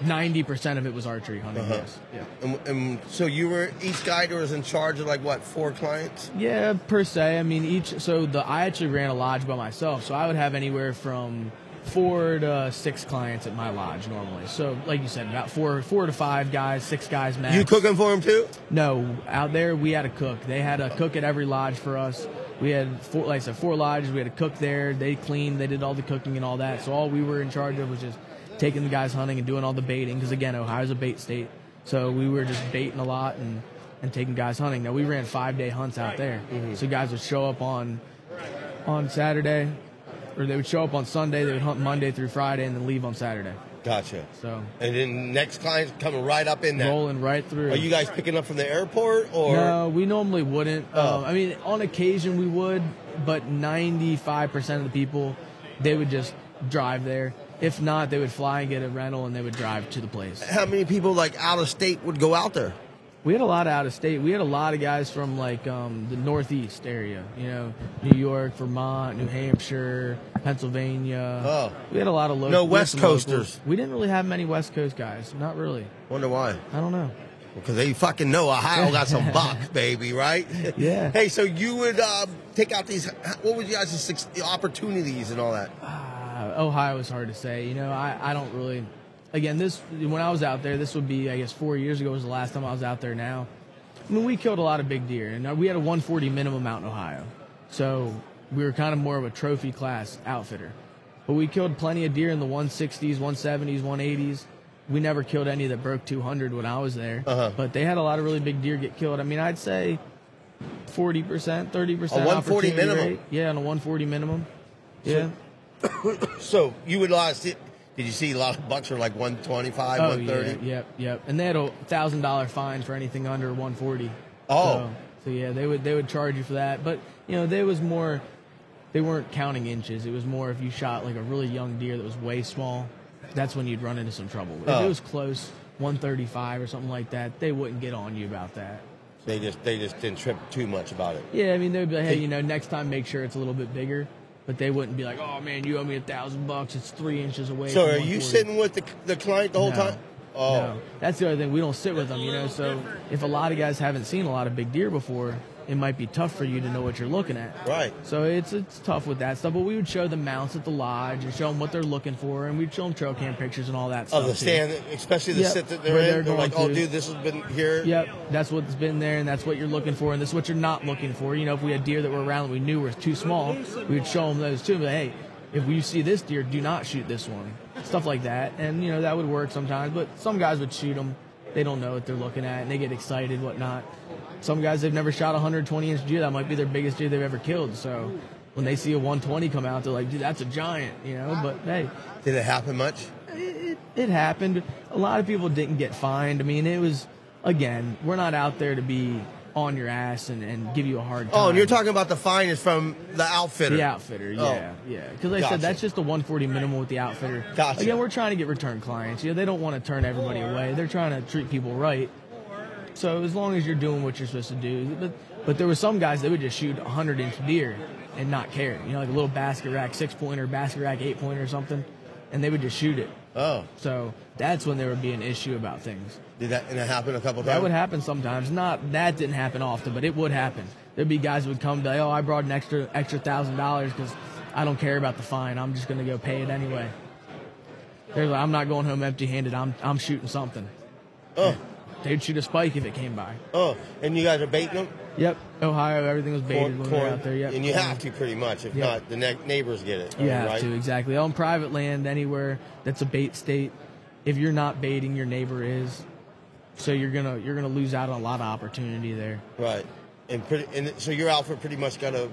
[SPEAKER 2] 90% of it was archery hunting.
[SPEAKER 1] Uh-huh.
[SPEAKER 2] Yes. Yeah.
[SPEAKER 1] And, and so you were each guide was in charge of like what four clients?
[SPEAKER 2] Yeah, per se. I mean, each. So the I actually ran a lodge by myself, so I would have anywhere from four to six clients at my lodge normally. So, like you said, about four, four to five guys, six guys max.
[SPEAKER 1] You cooking for them too?
[SPEAKER 2] No, out there we had a cook. They had a cook at every lodge for us. We had four, like I said, four lodges. We had a cook there. They cleaned. They did all the cooking and all that. So all we were in charge of was just taking the guys hunting and doing all the baiting. Because again, Ohio's a bait state, so we were just baiting a lot and and taking guys hunting. Now we ran five day hunts out there, so guys would show up on on Saturday, or they would show up on Sunday. They would hunt Monday through Friday and then leave on Saturday.
[SPEAKER 1] Gotcha.
[SPEAKER 2] So
[SPEAKER 1] And then next client's coming right up in there.
[SPEAKER 2] rolling right through.
[SPEAKER 1] Are you guys picking up from the airport or?
[SPEAKER 2] No, we normally wouldn't.
[SPEAKER 1] Oh.
[SPEAKER 2] Um, I mean, on occasion we would, but 95% of the people, they would just drive there. If not, they would fly and get a rental and they would drive to the place.
[SPEAKER 1] How many people like out of state would go out there?
[SPEAKER 2] We had a lot of out of state. We had a lot of guys from like um, the Northeast area, you know, New York, Vermont, New Hampshire, Pennsylvania.
[SPEAKER 1] Oh.
[SPEAKER 2] We had a lot of local.
[SPEAKER 1] No
[SPEAKER 2] we
[SPEAKER 1] West
[SPEAKER 2] locals.
[SPEAKER 1] Coasters.
[SPEAKER 2] We didn't really have many West Coast guys. Not really.
[SPEAKER 1] Wonder why?
[SPEAKER 2] I don't know.
[SPEAKER 1] Because they fucking know Ohio got some bucks, baby, right?
[SPEAKER 2] Yeah.
[SPEAKER 1] Hey, so you would um, take out these. What would you guys' opportunities and all that?
[SPEAKER 2] Uh, Ohio is hard to say. You know, I, I don't really. Again, this when I was out there, this would be I guess four years ago was the last time I was out there. Now, I mean, we killed a lot of big deer, and uh, we had a 140 minimum out in Ohio, so we were kind of more of a trophy class outfitter. But we killed plenty of deer in the 160s, 170s, 180s. We never killed any that broke 200 when I was there.
[SPEAKER 1] Uh-huh.
[SPEAKER 2] But they had a lot of really big deer get killed. I mean, I'd say 40%, 30%
[SPEAKER 1] A 140 minimum?
[SPEAKER 2] rate. Yeah, on a 140 minimum. Yeah.
[SPEAKER 1] So you would last. Did you see a lot of bucks are like 125,
[SPEAKER 2] Oh
[SPEAKER 1] 130?
[SPEAKER 2] yeah, yep, yep. And they had a thousand dollar fine for anything under 140.
[SPEAKER 1] Oh.
[SPEAKER 2] so, so yeah, they would they would charge you for that. But you know, they was more, they weren't counting inches. It was more if you shot like a really young deer that was way small, that's when you'd run into some trouble. If
[SPEAKER 1] Oh.
[SPEAKER 2] it was close, 135 or something like that, they wouldn't get on you about that.
[SPEAKER 1] They just they just didn't trip too much about it.
[SPEAKER 2] Yeah, I mean they'd be like, hey, you know, next time make sure it's a little bit bigger. But they wouldn't be like, oh man, you owe me a thousand bucks. It's three inches away.
[SPEAKER 1] So
[SPEAKER 2] from
[SPEAKER 1] are you sitting with the the client the whole
[SPEAKER 2] No.
[SPEAKER 1] time? Oh,
[SPEAKER 2] No. That's the other thing. We don't sit with them, you know. So if a lot of guys haven't seen a lot of big deer before, it might be tough for you to know what you're looking at.
[SPEAKER 1] right.
[SPEAKER 2] So it's it's tough with that stuff. But we would show them mounts at the lodge and show them what they're looking for, and we'd show them trail cam pictures and all that stuff.
[SPEAKER 1] Of the
[SPEAKER 2] too.
[SPEAKER 1] stand, especially the
[SPEAKER 2] Yep,
[SPEAKER 1] sit that they're
[SPEAKER 2] where
[SPEAKER 1] in.
[SPEAKER 2] they're
[SPEAKER 1] They're, like, oh,
[SPEAKER 2] to.
[SPEAKER 1] dude, this has been here.
[SPEAKER 2] Yep, that's what's been there, and that's what you're looking for, and this is what you're not looking for. You know, if we had deer that were around that we knew were too small, we would show them those too. But hey, if you see this deer, do not shoot this one. Stuff like that, and you know that would work sometimes. But some guys would shoot them. They don't know what they're looking at, and they get excited, whatnot. Some guys they've never shot a 120 inch deer. That might be their biggest deer they've ever killed. So when they see a 120 come out, they're like, dude, that's a giant, you know. But hey,
[SPEAKER 1] Did it happen much?
[SPEAKER 2] it, it happened. A lot of people didn't get fined. I mean, it was again, we're not out there to be on your ass and, and give you a hard time.
[SPEAKER 1] Oh, and you're talking about the fine is from the outfitter.
[SPEAKER 2] the outfitter,
[SPEAKER 1] Oh.
[SPEAKER 2] yeah, yeah. Because like I said, that's just the 140 minimum with the outfitter.
[SPEAKER 1] Gotcha.
[SPEAKER 2] Again, we're trying to get return clients. You know, they don't want to turn everybody away. They're trying to treat people right. So as long as you're doing what you're supposed to do, but but there were some guys that would just shoot a 100 inch deer and not care. You know, like a little basket rack six pointer, basket rack eight pointer or something, and they would just shoot it.
[SPEAKER 1] Oh,
[SPEAKER 2] So that's when there would be an issue about things.
[SPEAKER 1] did that and it happen a couple times?
[SPEAKER 2] That would happen sometimes. Not that didn't happen often, but it would happen. There'd be guys who would come to, oh, I brought an extra extra thousand dollars because I don't care about the fine. I'm just gonna go pay it anyway. They're like, I'm not going home empty-handed. I'm I'm shooting something.
[SPEAKER 1] Oh,
[SPEAKER 2] they'd shoot a spike if it came by.
[SPEAKER 1] Oh, and you guys are baiting them?
[SPEAKER 2] Yep, Ohio, everything was baited when we were out there. Yep,
[SPEAKER 1] And you have to pretty much. If
[SPEAKER 2] Yeah.
[SPEAKER 1] not, the ne- neighbors get it.
[SPEAKER 2] You have
[SPEAKER 1] right?
[SPEAKER 2] to exactly on private land anywhere that's a bait state. If you're not baiting, your neighbor is. So you're gonna you're gonna lose out on a lot of opportunity there.
[SPEAKER 1] Right. And pretty, and so your outfit pretty much got to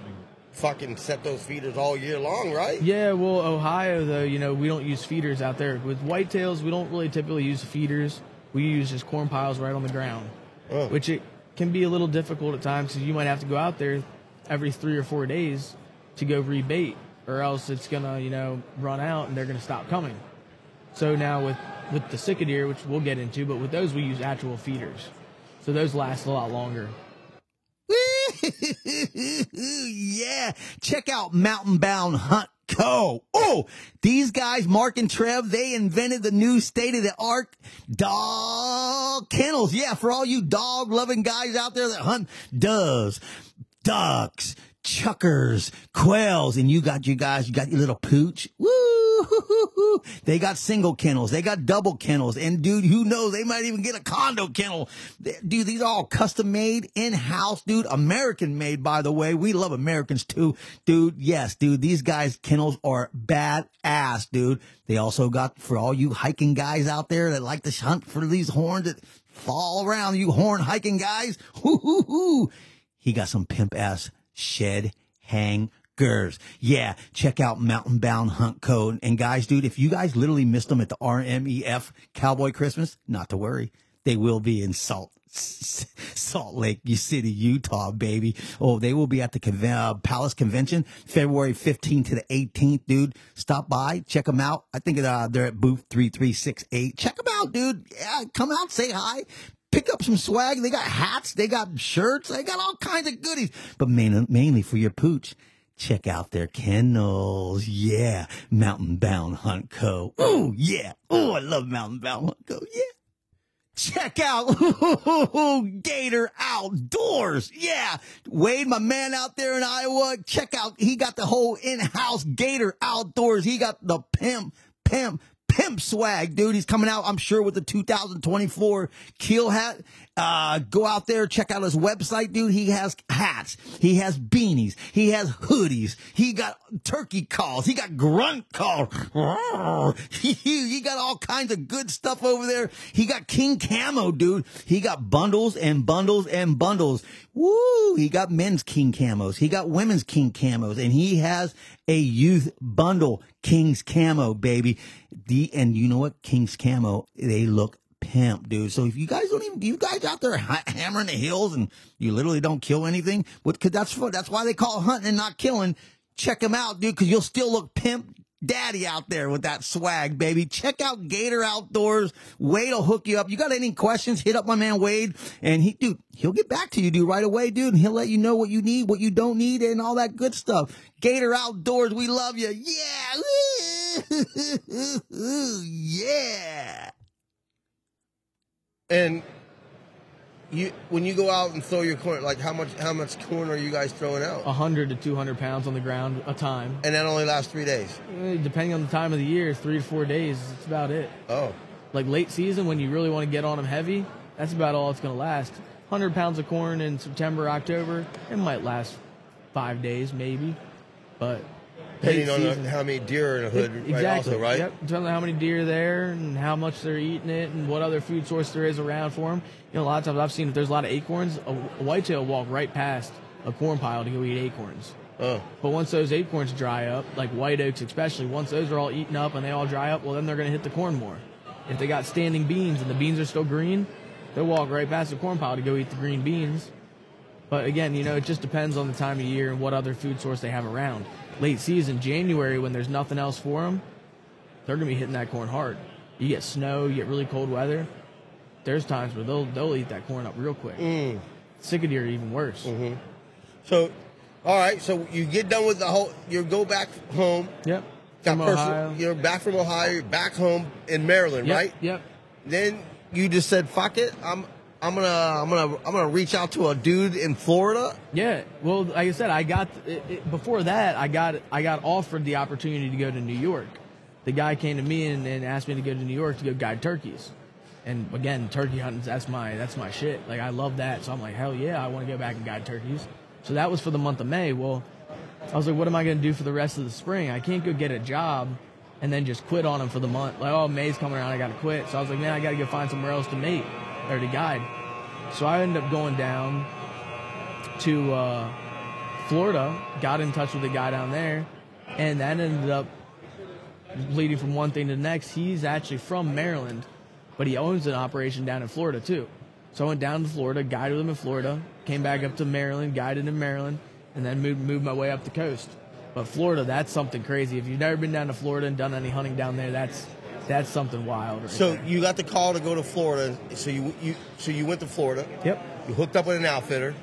[SPEAKER 1] fucking set those feeders all year long, right?
[SPEAKER 2] Yeah, well, Ohio though, you know, we don't use feeders out there. With whitetails, we don't really typically use feeders. We use just corn piles right on the ground,
[SPEAKER 1] Oh.
[SPEAKER 2] which it can be a little difficult at times because you might have to go out there every three or four days to go rebait, or else it's gonna, you know, run out and they're gonna stop coming. So now with with the sika deer, which we'll get into, but with those we use actual feeders, so those last a lot longer.
[SPEAKER 5] yeah. Check out Mountain Bound Hunt Co. Oh, these guys, Mark and Trev, they invented the new state of the art dog kennels. Yeah, for all you dog loving guys out there that hunt doves, ducks, chukars, quails, and you got you guys, you got your little pooch. Woo! They got single kennels. They got double kennels. And dude, who knows? They might even get a condo kennel. Dude, these are all custom made, in-house, dude. American made, by the way. We love Americans too. Dude, yes, dude. These guys' kennels are badass, dude. They also got, for all you hiking guys out there that like to hunt for these horns that fall around, you horn hiking guys. Hoo, hoo, hoo. He got some pimp ass shed hang hangers. Yeah, check out Mountain Bound Hunt Code. And guys, dude, if you guys literally missed them at the RMEF Cowboy Christmas, not to worry. They will be in Salt Salt Lake City, Utah, baby. Oh, they will be at the conven- uh, Palace Convention February 15th to the 18th, dude. Stop by, check them out. I think uh, they're at booth 3368. Check them out, dude. Yeah, come out, say hi pick up some swag. They got hats, they got shirts, they got all kinds of goodies. But main, mainly for your pooch, check out their kennels. Yeah, Mountain Bound Hunt Co. Oh yeah, oh I love Mountain Bound Hunt Co. Yeah. Check out Gator Outdoors. Yeah. Wade, my man out there in Iowa, check out, he got the whole in-house Gator Outdoors. He got the pimp, pimp, pimp swag, dude. He's coming out, I'm sure, with the 2024 Keel hat. Uh, go out there, check out his website, dude. He has hats. He has beanies. He has hoodies. He got turkey calls. He got grunt calls. He, he got all kinds of good stuff over there. He got King Camo, dude. He got bundles and bundles and bundles. Woo! He got men's King Camos. He got women's King Camos. And he has a youth bundle, King's Camo, baby. The, and you know what? King's Camo, they look pimp, dude. So if you guys don't even, you guys out there ha- hammering the hills and you literally don't kill anything, cause that's, that's why they call hunting and not killing. Check them out, dude, cause you'll still look pimp daddy out there with that swag, baby. Check out Gator Outdoors. Wade will hook you up. You got any questions? Hit up my man Wade and he, dude, he'll get back to you, dude, right away, dude. And he'll let you know what you need, what you don't need and all that good stuff. Gator Outdoors. We love you. Yeah. yeah.
[SPEAKER 1] And you, when you go out and throw your corn, like how much, how much corn are you guys throwing out?
[SPEAKER 2] 100 to 200 pounds on the ground a time.
[SPEAKER 1] And that only lasts three days.
[SPEAKER 2] Eh, Depending on the time of the year, three to four days. That's about it.
[SPEAKER 1] Oh,
[SPEAKER 2] Like late season, when you really want to get on them heavy, that's about all it's going to last. 100 pounds of corn in September, October, it might last five days, maybe. But
[SPEAKER 1] depending on the,
[SPEAKER 2] season-
[SPEAKER 1] how many deer are in a hood, right?
[SPEAKER 2] exactly.
[SPEAKER 1] Also, right?
[SPEAKER 2] Yep. Depending on how many deer are there and how much they're eating it and what other food source there is around for them. You know, a lot of times I've seen if there's a lot of acorns, a, a whitetail will walk right past a corn pile to go eat acorns.
[SPEAKER 1] Oh,
[SPEAKER 2] But once those acorns dry up, like white oaks especially, once those are all eaten up and they all dry up, well, then they're going to hit the corn more. If they got standing beans and the beans are still green, they'll walk right past the corn pile to go eat the green beans. But again, you know, it just depends on the time of year and what other food source they have around. Late season, January, when there's nothing else for them, they're going to be hitting that corn hard. You get snow, you get really cold weather. There's times where they'll they'll eat that corn up real quick.
[SPEAKER 1] Mm.
[SPEAKER 2] Sika deer even worse.
[SPEAKER 1] Mm-hmm. so, all right. So you get done with the whole, you go back home.
[SPEAKER 2] Yep.
[SPEAKER 1] Got
[SPEAKER 2] From
[SPEAKER 1] person-
[SPEAKER 2] Ohio.
[SPEAKER 1] You're back from Ohio. You're back home in Maryland,
[SPEAKER 2] Yep,
[SPEAKER 1] right?
[SPEAKER 2] Yep.
[SPEAKER 1] Then you just said, "Fuck it, I'm, I'm gonna, I'm gonna, I'm gonna reach out to a dude in Florida."
[SPEAKER 2] Yeah, well, like I said, I got it, it, before that. I got I got offered the opportunity to go to New York. The guy came to me and, and asked me to go to New York to go guide turkeys. And again, turkey hunting that's my that's my shit. Like I love that. So I'm like, hell yeah, I want to go back and guide turkeys. So that was for the month of May. Well, I was like, what am I to do for the rest of the spring? I can't go get a job and then just quit on them for the month. Like, oh, May's coming around, I got to quit. So I was like, man, I got to go find somewhere else to mate or to guide. So I ended up going down to uh, Florida, got in touch with a guy down there, and that ended up leading from one thing to the next. He's actually from Maryland, but he owns an operation down in Florida too. So I went down to Florida, guided him in Florida, came back up to Maryland, guided in Maryland, and then moved, moved my way up the coast. But Florida, that's something crazy. If you've never been down to Florida and done any hunting down there, that's that's something wild. Right
[SPEAKER 1] So
[SPEAKER 2] there.
[SPEAKER 1] you got the call to go to Florida. So you you so you went to Florida.
[SPEAKER 2] yep,
[SPEAKER 1] You hooked up with an outfitter.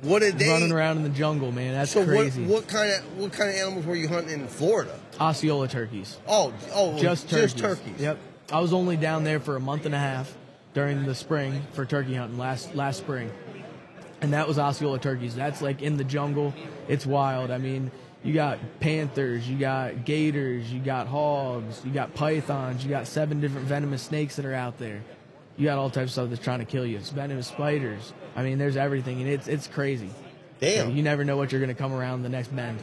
[SPEAKER 1] What did they?
[SPEAKER 2] running around in the jungle, man. That's
[SPEAKER 1] so what what kind of what kind of animals were you hunting in Florida?
[SPEAKER 2] Osceola turkeys.
[SPEAKER 1] Oh oh
[SPEAKER 2] just turkeys.
[SPEAKER 1] just turkeys.
[SPEAKER 2] Yep. I was only down there for a month and a half during the spring for turkey hunting last last spring, and that was Osceola turkeys. That's like in the jungle. It's wild. I mean, you got panthers, you got gators, you got hogs, you got pythons, you got seven different venomous snakes that are out there. You got all types of stuff that's trying to kill you. It's venomous spiders. I mean, there's everything, and it's it's crazy.
[SPEAKER 1] Damn.
[SPEAKER 2] You never know what you're going to come around the next bend.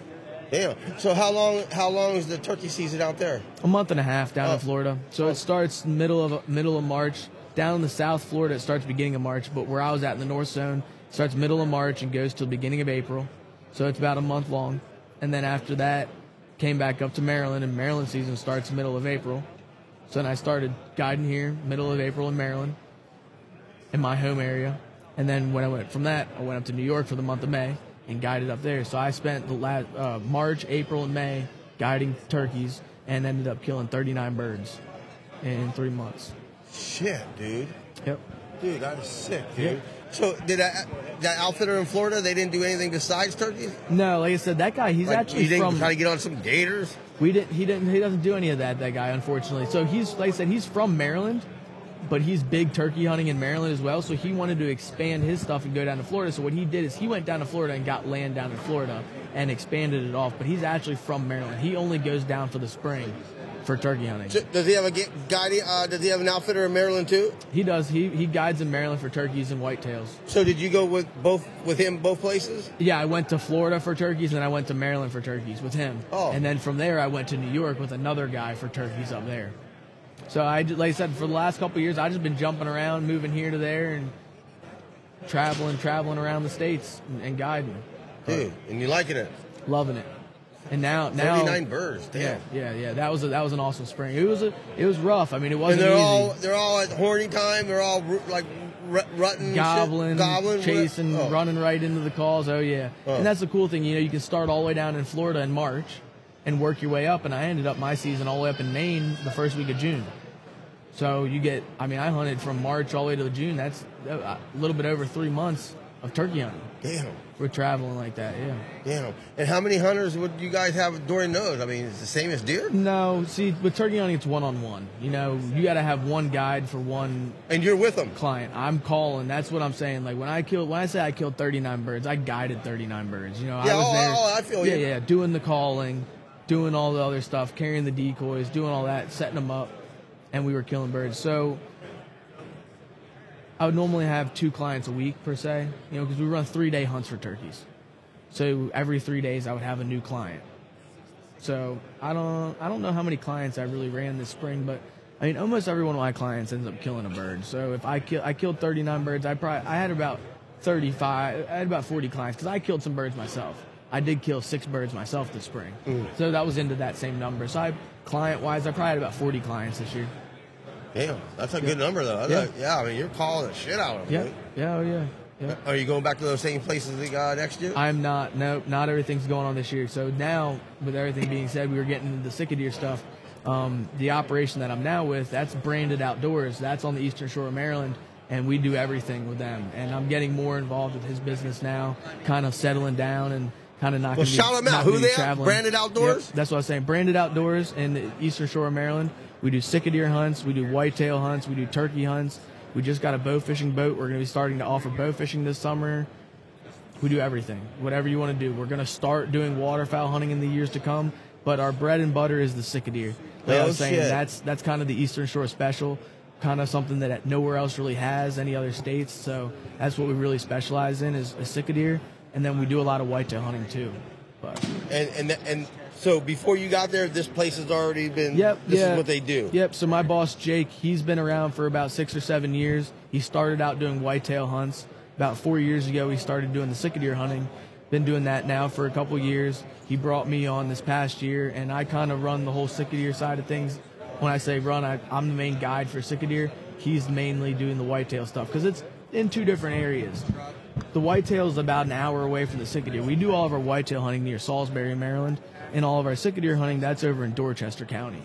[SPEAKER 1] Damn. So how long how long is the turkey season out there?
[SPEAKER 2] a month and a half down
[SPEAKER 1] Oh.
[SPEAKER 2] in Florida. So it starts middle of middle of March. Down in the South Florida, it starts beginning of March. But where I was at in the North Zone, it starts middle of March and goes till beginning of April. So it's about a month long. And then after that, came back up to Maryland, and Maryland season starts middle of April. So then I started guiding here, middle of April in Maryland, in my home area. And then when I went from that, I went up to New York for the month of May and guided up there. So I spent the last uh, March, April, and May guiding turkeys and ended up killing 39 birds in three months.
[SPEAKER 1] Shit, dude.
[SPEAKER 2] Yep.
[SPEAKER 1] Dude, that is sick, dude.
[SPEAKER 2] Yeah.
[SPEAKER 1] So did that that outfitter in Florida? They didn't do anything besides turkeys.
[SPEAKER 2] No, like I said, that guy, he's
[SPEAKER 1] Like,
[SPEAKER 2] actually
[SPEAKER 1] you didn't
[SPEAKER 2] from.
[SPEAKER 1] try to get on some gators.
[SPEAKER 2] We didn't. He didn't. He doesn't do any of that. That guy, unfortunately. So he's like I said, he's from Maryland, but he's big turkey hunting in Maryland as well. So he wanted to expand his stuff and go down to Florida. So what he did is he went down to Florida and got land down in Florida and expanded it off. But he's actually from Maryland. He only goes down for the spring for turkey hunting.
[SPEAKER 1] Does he have a guide? Uh, does he have an outfitter in Maryland too?
[SPEAKER 2] He does. He he guides in Maryland for turkeys and whitetails.
[SPEAKER 1] So did you go with both with him both places?
[SPEAKER 2] Yeah, I went to Florida for turkeys, and I went to Maryland for turkeys with him.
[SPEAKER 1] Oh.
[SPEAKER 2] And then from there, I went to New York with another guy for turkeys up there. So I, like I said, for the last couple of years, I just been jumping around, moving here to there, and traveling, traveling around the states and, and guiding,
[SPEAKER 1] Dude, and you liking it?
[SPEAKER 2] loving it. And now, now,
[SPEAKER 1] Thirty nine birds. Damn.
[SPEAKER 2] yeah, yeah, yeah. That was a, that was an awesome spring. It was a, it was rough. I mean, it wasn't
[SPEAKER 1] they're
[SPEAKER 2] easy.
[SPEAKER 1] all they're all at horny time. They're all like ru- rutting, shit.
[SPEAKER 2] gobbling,
[SPEAKER 1] gobbling,
[SPEAKER 2] chasing,
[SPEAKER 1] oh.
[SPEAKER 2] running right into the calls. Oh yeah,
[SPEAKER 1] Oh.
[SPEAKER 2] and that's the cool thing. You know, you can start all the way down in Florida in March and work your way up. And I ended up my season all the way up in Maine the first week of June. So you get, I mean, I hunted from March all the way to June. That's a little bit over three months of turkey hunting.
[SPEAKER 1] Damn,
[SPEAKER 2] We're traveling like that, yeah.
[SPEAKER 1] damn. And how many hunters would you guys have during those? I mean, it's the same as deer.
[SPEAKER 2] No, see, with turkey hunting, it's one on one. You know, you got to have one guide for one
[SPEAKER 1] And you're with them.
[SPEAKER 2] client. I'm calling. That's what I'm saying. Like when I killed, when I say I killed 39 birds, I guided 39 birds. You know,
[SPEAKER 1] Yeah,
[SPEAKER 2] I was
[SPEAKER 1] oh,
[SPEAKER 2] there.
[SPEAKER 1] oh, I feel
[SPEAKER 2] yeah,
[SPEAKER 1] you.
[SPEAKER 2] yeah, doing the calling, doing all the other stuff, carrying the decoys, doing all that, setting them up, and we were killing birds. So I would normally have two clients a week per se. You know, because we run three day hunts for turkeys. So every three days, I would have a new client. So I don't I don't know how many clients I really ran this spring, but I mean almost every one of my clients ends up killing a bird. So if I kill I killed 39 birds, I probably I had about 35 I had about 40 clients because I killed some birds myself. I did kill six birds myself this spring, mm. so that was into that same number. So I client wise, I probably had about 40 clients this year.
[SPEAKER 1] Damn, that's a good number though.
[SPEAKER 2] Yeah.
[SPEAKER 1] like- yeah, I mean, you're calling the shit out of them.
[SPEAKER 2] Yeah, yeah, oh yeah, yeah.
[SPEAKER 1] Are you going back to those same places uh, next year?
[SPEAKER 2] I'm not. No, not everything's going on this year. So now, with everything being said, we were getting into the Sika deer stuff. Um, the operation that I'm now with, that's branded outdoors. That's on the eastern shore of Maryland, and we do everything with them. And I'm getting more involved with his business now, kind of settling down and kind of not.
[SPEAKER 1] Well,
[SPEAKER 2] be-
[SPEAKER 1] shout 'em out. Who they
[SPEAKER 2] traveling.
[SPEAKER 1] Branded Outdoors?
[SPEAKER 2] Yep, that's what I was saying. Branded Outdoors in the eastern shore of Maryland. We do Sika deer hunts. We do whitetail hunts. We do turkey hunts. We just got a bow fishing boat. We're going to be starting to offer bow fishing this summer. We do everything, whatever you want to do. We're going to start doing waterfowl hunting in the years to come, but our bread and butter is the sika deer. Like I
[SPEAKER 1] Oh,
[SPEAKER 2] was saying,
[SPEAKER 1] shit.
[SPEAKER 2] that's that's kind of the Eastern Shore special. kind of something that nowhere else really has any other states. So that's what we really specialize in is, a sick deer, and then we do a lot of whitetail hunting too. But
[SPEAKER 1] And and and so before you got there, this place has already been.
[SPEAKER 2] Yep.
[SPEAKER 1] This
[SPEAKER 2] yeah.
[SPEAKER 1] is what they do.
[SPEAKER 2] Yep. So my boss Jake, he's been around for about six or seven years. He started out doing whitetail hunts. About four years ago, he started doing the sick deer hunting. Been doing that now for a couple years. He brought me on this past year, and I kind of run the whole sick deer side of things. When I say run, I, I'm the main guide for sick deer. He's mainly doing the whitetail stuff because it's in two different areas. The whitetail is about an hour away from the sick deer. We do all of our whitetail hunting near Salisbury, Maryland, and all of our sick deer hunting that's over in Dorchester County.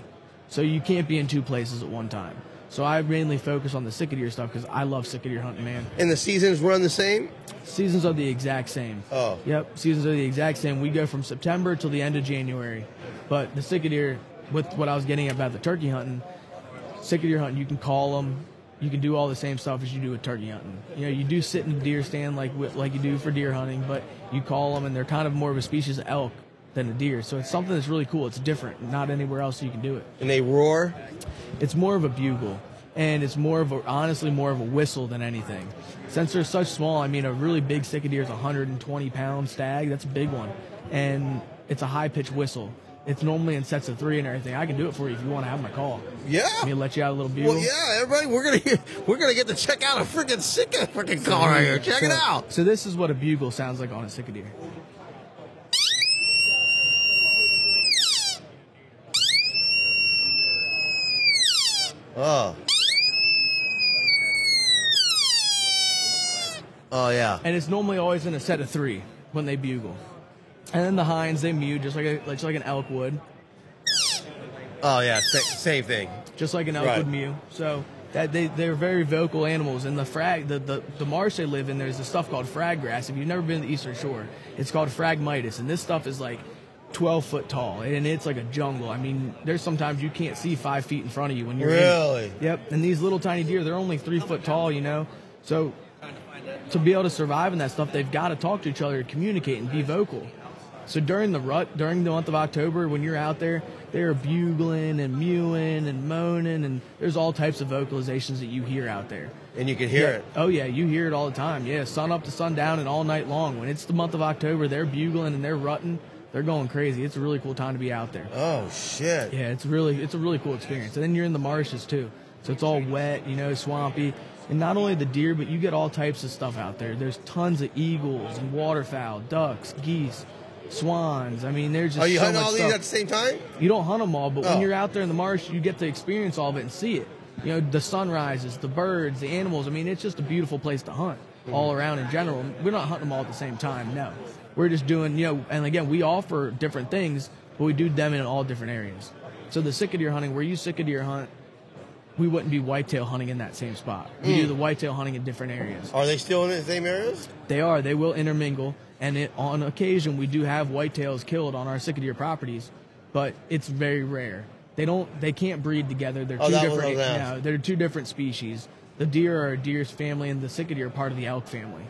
[SPEAKER 2] So you can't be in two places at one time. So I mainly focus on the sick deer stuff because I love sick deer hunting, man.
[SPEAKER 1] And the seasons run the same.
[SPEAKER 2] Seasons are the exact same.
[SPEAKER 1] Oh.
[SPEAKER 2] Yep, seasons are the exact same. We go from September till the end of January. But the sick deer, with what I was getting about the turkey hunting, sick deer hunting, you can call them. You can do all the same stuff as you do with turkey hunting. You know, you do sit in the deer stand like like you do for deer hunting, but you call them, and they're kind of more of a species of elk than a deer. So it's something that's really cool. It's different. Not anywhere else you can do it.
[SPEAKER 1] And they roar.
[SPEAKER 2] It's more of a bugle, and it's more of a, honestly more of a whistle than anything. Since they're such small, I mean, a really big sick deer is a 120 pound stag. That's a big one, and it's a high pitched whistle. It's normally in sets of three and everything. I can do it for you if you want to have my call.
[SPEAKER 1] Yeah.
[SPEAKER 2] Let me let you out a little bugle.
[SPEAKER 1] Well, yeah, everybody, we're gonna hear, we're gonna get to check out a freaking sick freaking call right here. Check it out.
[SPEAKER 2] So this is what a bugle sounds like on a sick deer.
[SPEAKER 1] Oh. Oh yeah.
[SPEAKER 2] and it's normally always in a set of three when they bugle. And then the hinds they mew just like a, just like an elk would,
[SPEAKER 1] Oh yeah. Sa- same thing.
[SPEAKER 2] just like an elk
[SPEAKER 1] Right.
[SPEAKER 2] would mew. So that they they're very vocal animals. And the frag the, the the marsh they live in, there's this stuff called frag grass. If you've never been to the Eastern Shore, it's called phragmites, and this stuff is like. 12 foot tall and it's like a jungle. I mean, there's sometimes you can't see five feet in front of you when you're in.
[SPEAKER 1] Really?
[SPEAKER 2] Yep. And these little tiny deer, they're only three foot tall, you know. So to be able to survive in that stuff, they've got to talk to each other, communicate, and be vocal. So during the rut, during the month of October, when you're out there, they're bugling and mewing and moaning, and there's all types of vocalizations that you hear out there.
[SPEAKER 1] And you can hear
[SPEAKER 2] Yeah.
[SPEAKER 1] it.
[SPEAKER 2] Oh yeah, you hear it all the time. Yeah, sun up to sundown and all night long. When it's the month of October, they're bugling and they're rutting. They're going crazy. It's a really cool time to be out there.
[SPEAKER 1] Oh shit.
[SPEAKER 2] Yeah, it's really it's a really cool experience. And then you're in the marshes too, so it's all wet, you know, swampy. And not only the deer, but you get all types of stuff out there. There's tons of eagles and waterfowl, ducks, geese, swans. I mean, there's just
[SPEAKER 1] Are you
[SPEAKER 2] so
[SPEAKER 1] hunting all these at the same time?
[SPEAKER 2] You don't hunt them all, but
[SPEAKER 1] Oh.
[SPEAKER 2] when you're out there in the marsh, you get to experience all of it and see it. You know, the sunrises, the birds, the animals. I mean, it's just a beautiful place to hunt mm-hmm. all around in general. We're not hunting them all at the same time, no. We're just doing, you know, and again, we offer different things, but we do them in all different areas. So the sick deer hunting, where you sika deer hunt, we wouldn't be whitetail hunting in that same spot. We do mm. the whitetail hunting in different areas.
[SPEAKER 1] Are they still in the same areas?
[SPEAKER 2] They are. They will intermingle, and it, on occasion we do have whitetails killed on our sick deer properties, but it's very rare. They don't. They can't breed together. They're
[SPEAKER 1] Oh,
[SPEAKER 2] two different.
[SPEAKER 1] what I was gonna
[SPEAKER 2] they're two different species. The deer are a deer's family, and the sick deer are part of the elk family.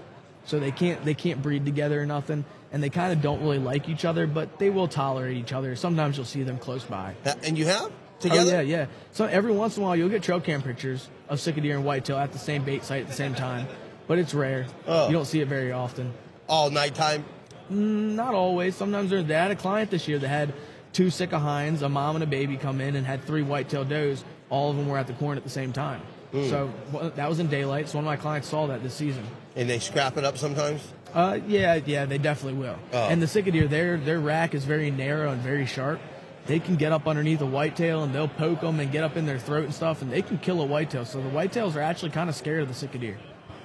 [SPEAKER 2] So they can't. They can't breed together or nothing, and they kind of don't really like each other, but they will tolerate each other. Sometimes you'll see them close by.
[SPEAKER 1] And you have oh, together?
[SPEAKER 2] Oh, yeah, yeah. So every once in a while, you'll get trail cam pictures of sick deer and whitetail at the same bait site at the same time, but it's rare.
[SPEAKER 1] Oh.
[SPEAKER 2] You don't see it very often.
[SPEAKER 1] All nighttime.
[SPEAKER 2] Not always. Sometimes there's- they had a client this year that had two sika hinds, a mom and a baby come in and had three white-tailed does. All of them were at the corn at the same time.
[SPEAKER 1] Hmm.
[SPEAKER 2] So that was in daylight. So one of my clients saw that this season.
[SPEAKER 1] And they scrap it up sometimes.
[SPEAKER 2] Uh, yeah, yeah, they definitely will.
[SPEAKER 1] Oh.
[SPEAKER 2] And the sick deer, their their rack is very narrow and very sharp. They can get up underneath a whitetail and they'll poke them and get up in their throat and stuff, and they can kill a whitetail. So the whitetails are actually kind of scared of the sick deer.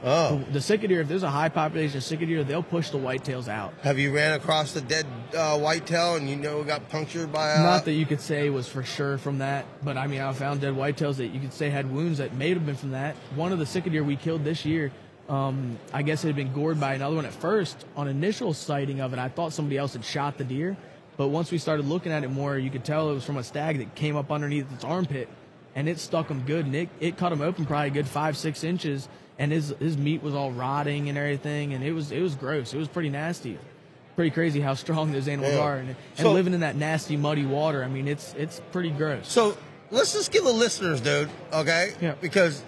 [SPEAKER 1] Oh.
[SPEAKER 2] The sick deer, if there's a high population of sick deer, they'll push the whitetails out.
[SPEAKER 1] Have you ran across the dead uh, whitetail and you know it got punctured by a?
[SPEAKER 2] Not that you could say was for sure from that, but I mean, I found dead whitetails that you could say had wounds that may have been from that. One of the sick deer we killed this year, um, I guess it had been gored by another one at first. On initial sighting of it, I thought somebody else had shot the deer, but once we started looking at it more, you could tell it was from a stag that came up underneath its armpit, and it stuck him good, and it, it cut him open probably a good five six inches, and his his meat was all rotting and everything, and it was it was gross. It was pretty nasty. Pretty crazy how strong those animals
[SPEAKER 1] Yeah.
[SPEAKER 2] are, and, and
[SPEAKER 1] So-
[SPEAKER 2] living in that nasty muddy water. I mean, it's it's pretty gross.
[SPEAKER 1] So let's just give the listeners, dude, okay?
[SPEAKER 2] Yeah.
[SPEAKER 1] Because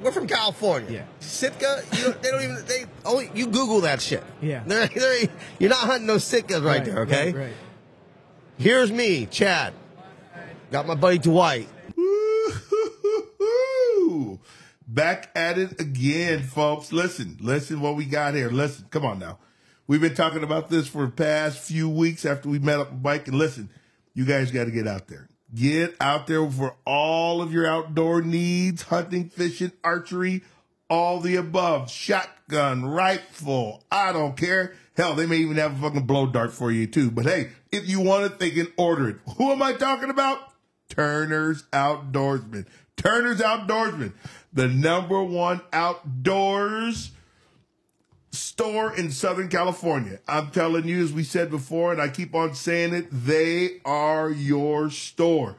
[SPEAKER 1] we're from California.
[SPEAKER 2] Yeah.
[SPEAKER 1] Sitka, you don't, they don't even they only you Google that shit.
[SPEAKER 2] Yeah.
[SPEAKER 1] They're, they're, you're not hunting no Sitkas right, there, okay?
[SPEAKER 2] Right, right.
[SPEAKER 1] Here's me, Chad. Got my buddy Dwight.
[SPEAKER 6] Back at it again, folks. Listen, listen what we got here. Listen, come on now. We've been talking about this for the past few weeks after we met up with Mike. And listen, you guys got to get out there. Get out there for all of your outdoor needs, hunting, fishing, archery, all the above. Shotgun, rifle, I don't care. Hell, they may even have a fucking blow dart for you too. But hey, if you want it, they can order it. Who am I talking about? Turner's Outdoorsman. Turner's Outdoorsman, the number one outdoors store in Southern California. I'm telling you, as we said before, and I keep on saying it, they are your store.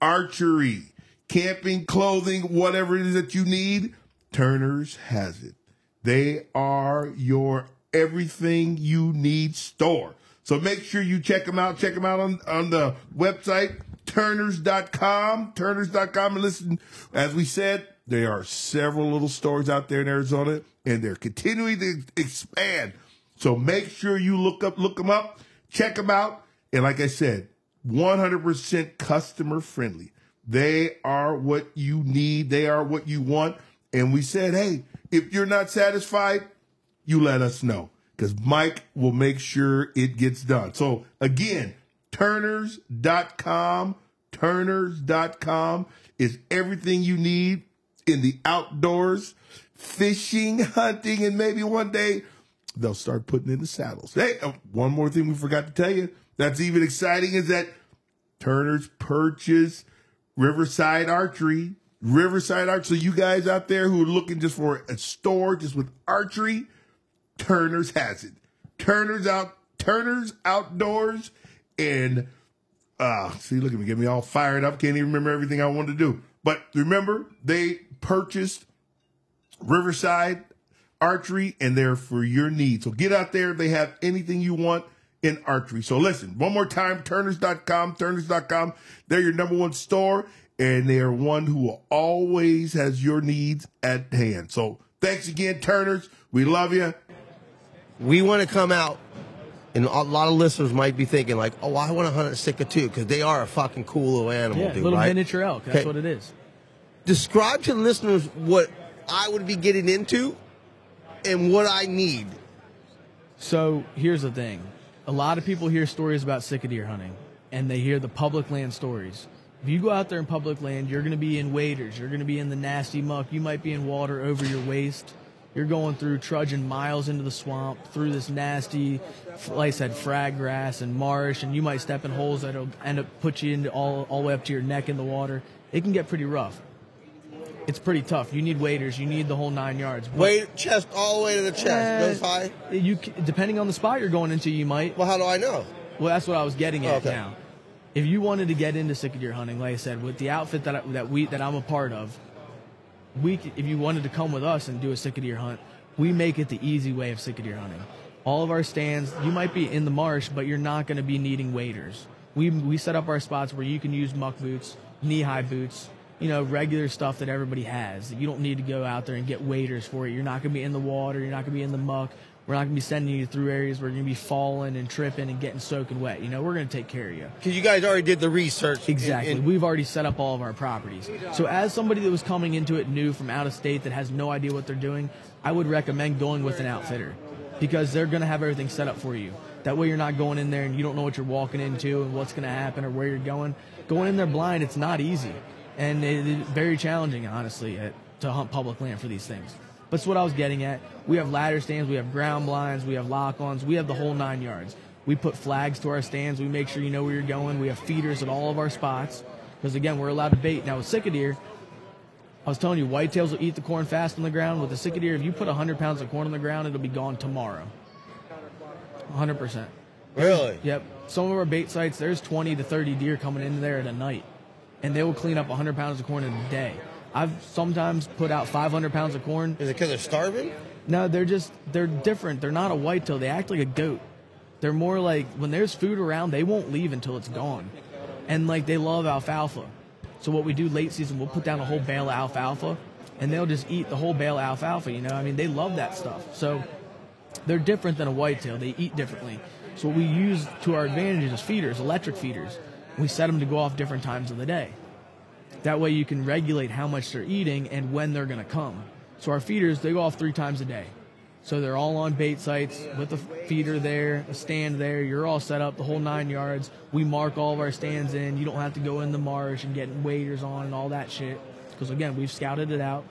[SPEAKER 6] Archery, camping, clothing, whatever it is that you need, Turner's has it. They are your everything you need store. So make sure you check them out. Check them out on, on the website, turners.com, turners.com. And listen, as we said, there are several little stores out there in Arizona and they're continuing to expand. So make sure you look up, look them up, check them out. And like I said, 100% customer friendly. They are what you need. They are what you want. And we said, hey, if you're not satisfied, you let us know because Mike will make sure it gets done. So again, turners.com, turners.com is everything you need in the outdoors, fishing, hunting, and maybe one day they'll start putting in the saddles. Hey, uh, one more thing we forgot to tell you that's even exciting is that Turner's purchased Riverside Archery. Riverside Archery. So you guys out there who are looking just for a store just with archery, Turner's has it. Turner's out Turner's outdoors and uh see look at me get me all fired up. Can't even remember everything I wanted to do. But remember, they purchased Riverside Archery and they're for your needs. So get out there. They have anything you want in archery. So listen, one more time, turners.com, turners.com. They're your number one store and they are one who always has your needs at hand. So thanks again, Turners. We love you.
[SPEAKER 1] We want to come out, and a lot of listeners might be thinking like, "Oh, I want to hunt a Sitka too," because they are a fucking cool little animal,
[SPEAKER 2] Yeah,
[SPEAKER 1] dude.
[SPEAKER 2] little
[SPEAKER 1] right?
[SPEAKER 2] miniature elk. That's
[SPEAKER 1] Okay.
[SPEAKER 2] what it is.
[SPEAKER 1] Describe to listeners what I would be getting into and what I need.
[SPEAKER 2] So here's the thing: a lot of people hear stories about sick deer hunting, and they hear the public land stories. If you go out there in public land, you're going to be in waders. You're going to be in the nasty muck. You might be in water over your waist. You're going through trudging miles into the swamp through this nasty, like I said, frag grass and marsh, and you might step in holes that'll end up put you into all all the way up to your neck in the water. It can get pretty rough. It's pretty tough. You need waders. You need the whole nine yards. But-
[SPEAKER 1] Weight chest all the way to the chest
[SPEAKER 2] Uh,
[SPEAKER 1] goes high.
[SPEAKER 2] You c- depending on the spot you're going into, you might.
[SPEAKER 1] Well, how do I know?
[SPEAKER 2] Well, that's what I was getting at
[SPEAKER 1] Okay.
[SPEAKER 2] now. If you wanted to get into sick deer hunting, like I said, with the outfit that I, that we that I'm a part of, we c- if you wanted to come with us and do a sick deer hunt, we make it the easy way of sick deer hunting. All of our stands, you might be in the marsh, but you're not going to be needing waders. We we set up our spots where you can use muck boots, knee high boots, you know, regular stuff that everybody has. You don't need to go out there and get waders for it. You're not going to be in the water. You're not going to be in the muck. We're not going to be sending you through areas where you're going to be falling and tripping and getting soaking wet. You know, we're going to take care of you.
[SPEAKER 1] Because you guys already did the research.
[SPEAKER 2] Exactly.
[SPEAKER 1] and- and-
[SPEAKER 2] We've already set up all of our properties. So, as somebody that was coming into it new from out of state that has no idea what they're doing, I would recommend going with an outfitter because they're going to have everything set up for you. That way, you're not going in there and you don't know what you're walking into and what's going to happen or where you're going. Going in there blind, it's not easy. And it is very challenging, honestly, at, to hunt public land for these things. But that's what I was getting at. We have ladder stands, we have ground blinds, we have lock ons, we have the whole nine yards. We put flags to our stands. We make sure you know where you're going. We have feeders at all of our spots because again, we're allowed to bait. Now with sick deer, I was telling you, whitetails will eat the corn fast on the ground. With the sick deer, if you put 100 pounds of corn on the ground, it'll be gone tomorrow. 100 percent.
[SPEAKER 1] really?
[SPEAKER 2] Yep. Some of our bait sites, there's 20 to 30 deer coming in there at a night, and they will clean up 100 pounds of corn in a day. I've sometimes put out 500 pounds of corn.
[SPEAKER 1] Is it because they're starving?
[SPEAKER 2] No, they're just they're different. They're not a whitetail. They act like a goat. They're more like when there's food around, they won't leave until it's gone. And like they love alfalfa. So what we do late season, we'll put down a whole bale of alfalfa, and they'll just eat the whole bale of alfalfa. You know, I mean, they love that stuff. So they're different than a whitetail. They eat differently. So what we use to our advantage is feeders, electric feeders. We set them to go off different times of the day. That way you can regulate how much they're eating and when they're going to come. So our feeders, they go off three times a day. So they're all on bait sites with a feeder there, a stand there. You're all set up, the whole nine yards. We mark all of our stands in. You don't have to go in the marsh and get waders on and all that shit. Because again, we've scouted it out.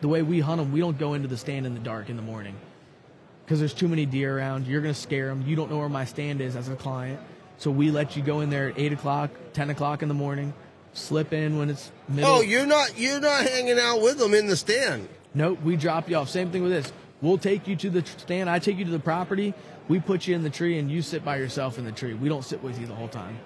[SPEAKER 2] The way we hunt them, we don't go into the stand in the dark in the morning because there's too many deer around. You're going to scare them. You don't know where my stand is as a client. So we let you go in there at 8 o'clock, 10 o'clock in the morning, slip in when it's middle.
[SPEAKER 1] Oh, you're not you're not hanging out with them in the stand.
[SPEAKER 2] Nope, we drop you off. Same thing with this. We'll take you to the stand. I take you to the property. We put you in the tree, and you sit by yourself in the tree. We don't sit with you the whole time.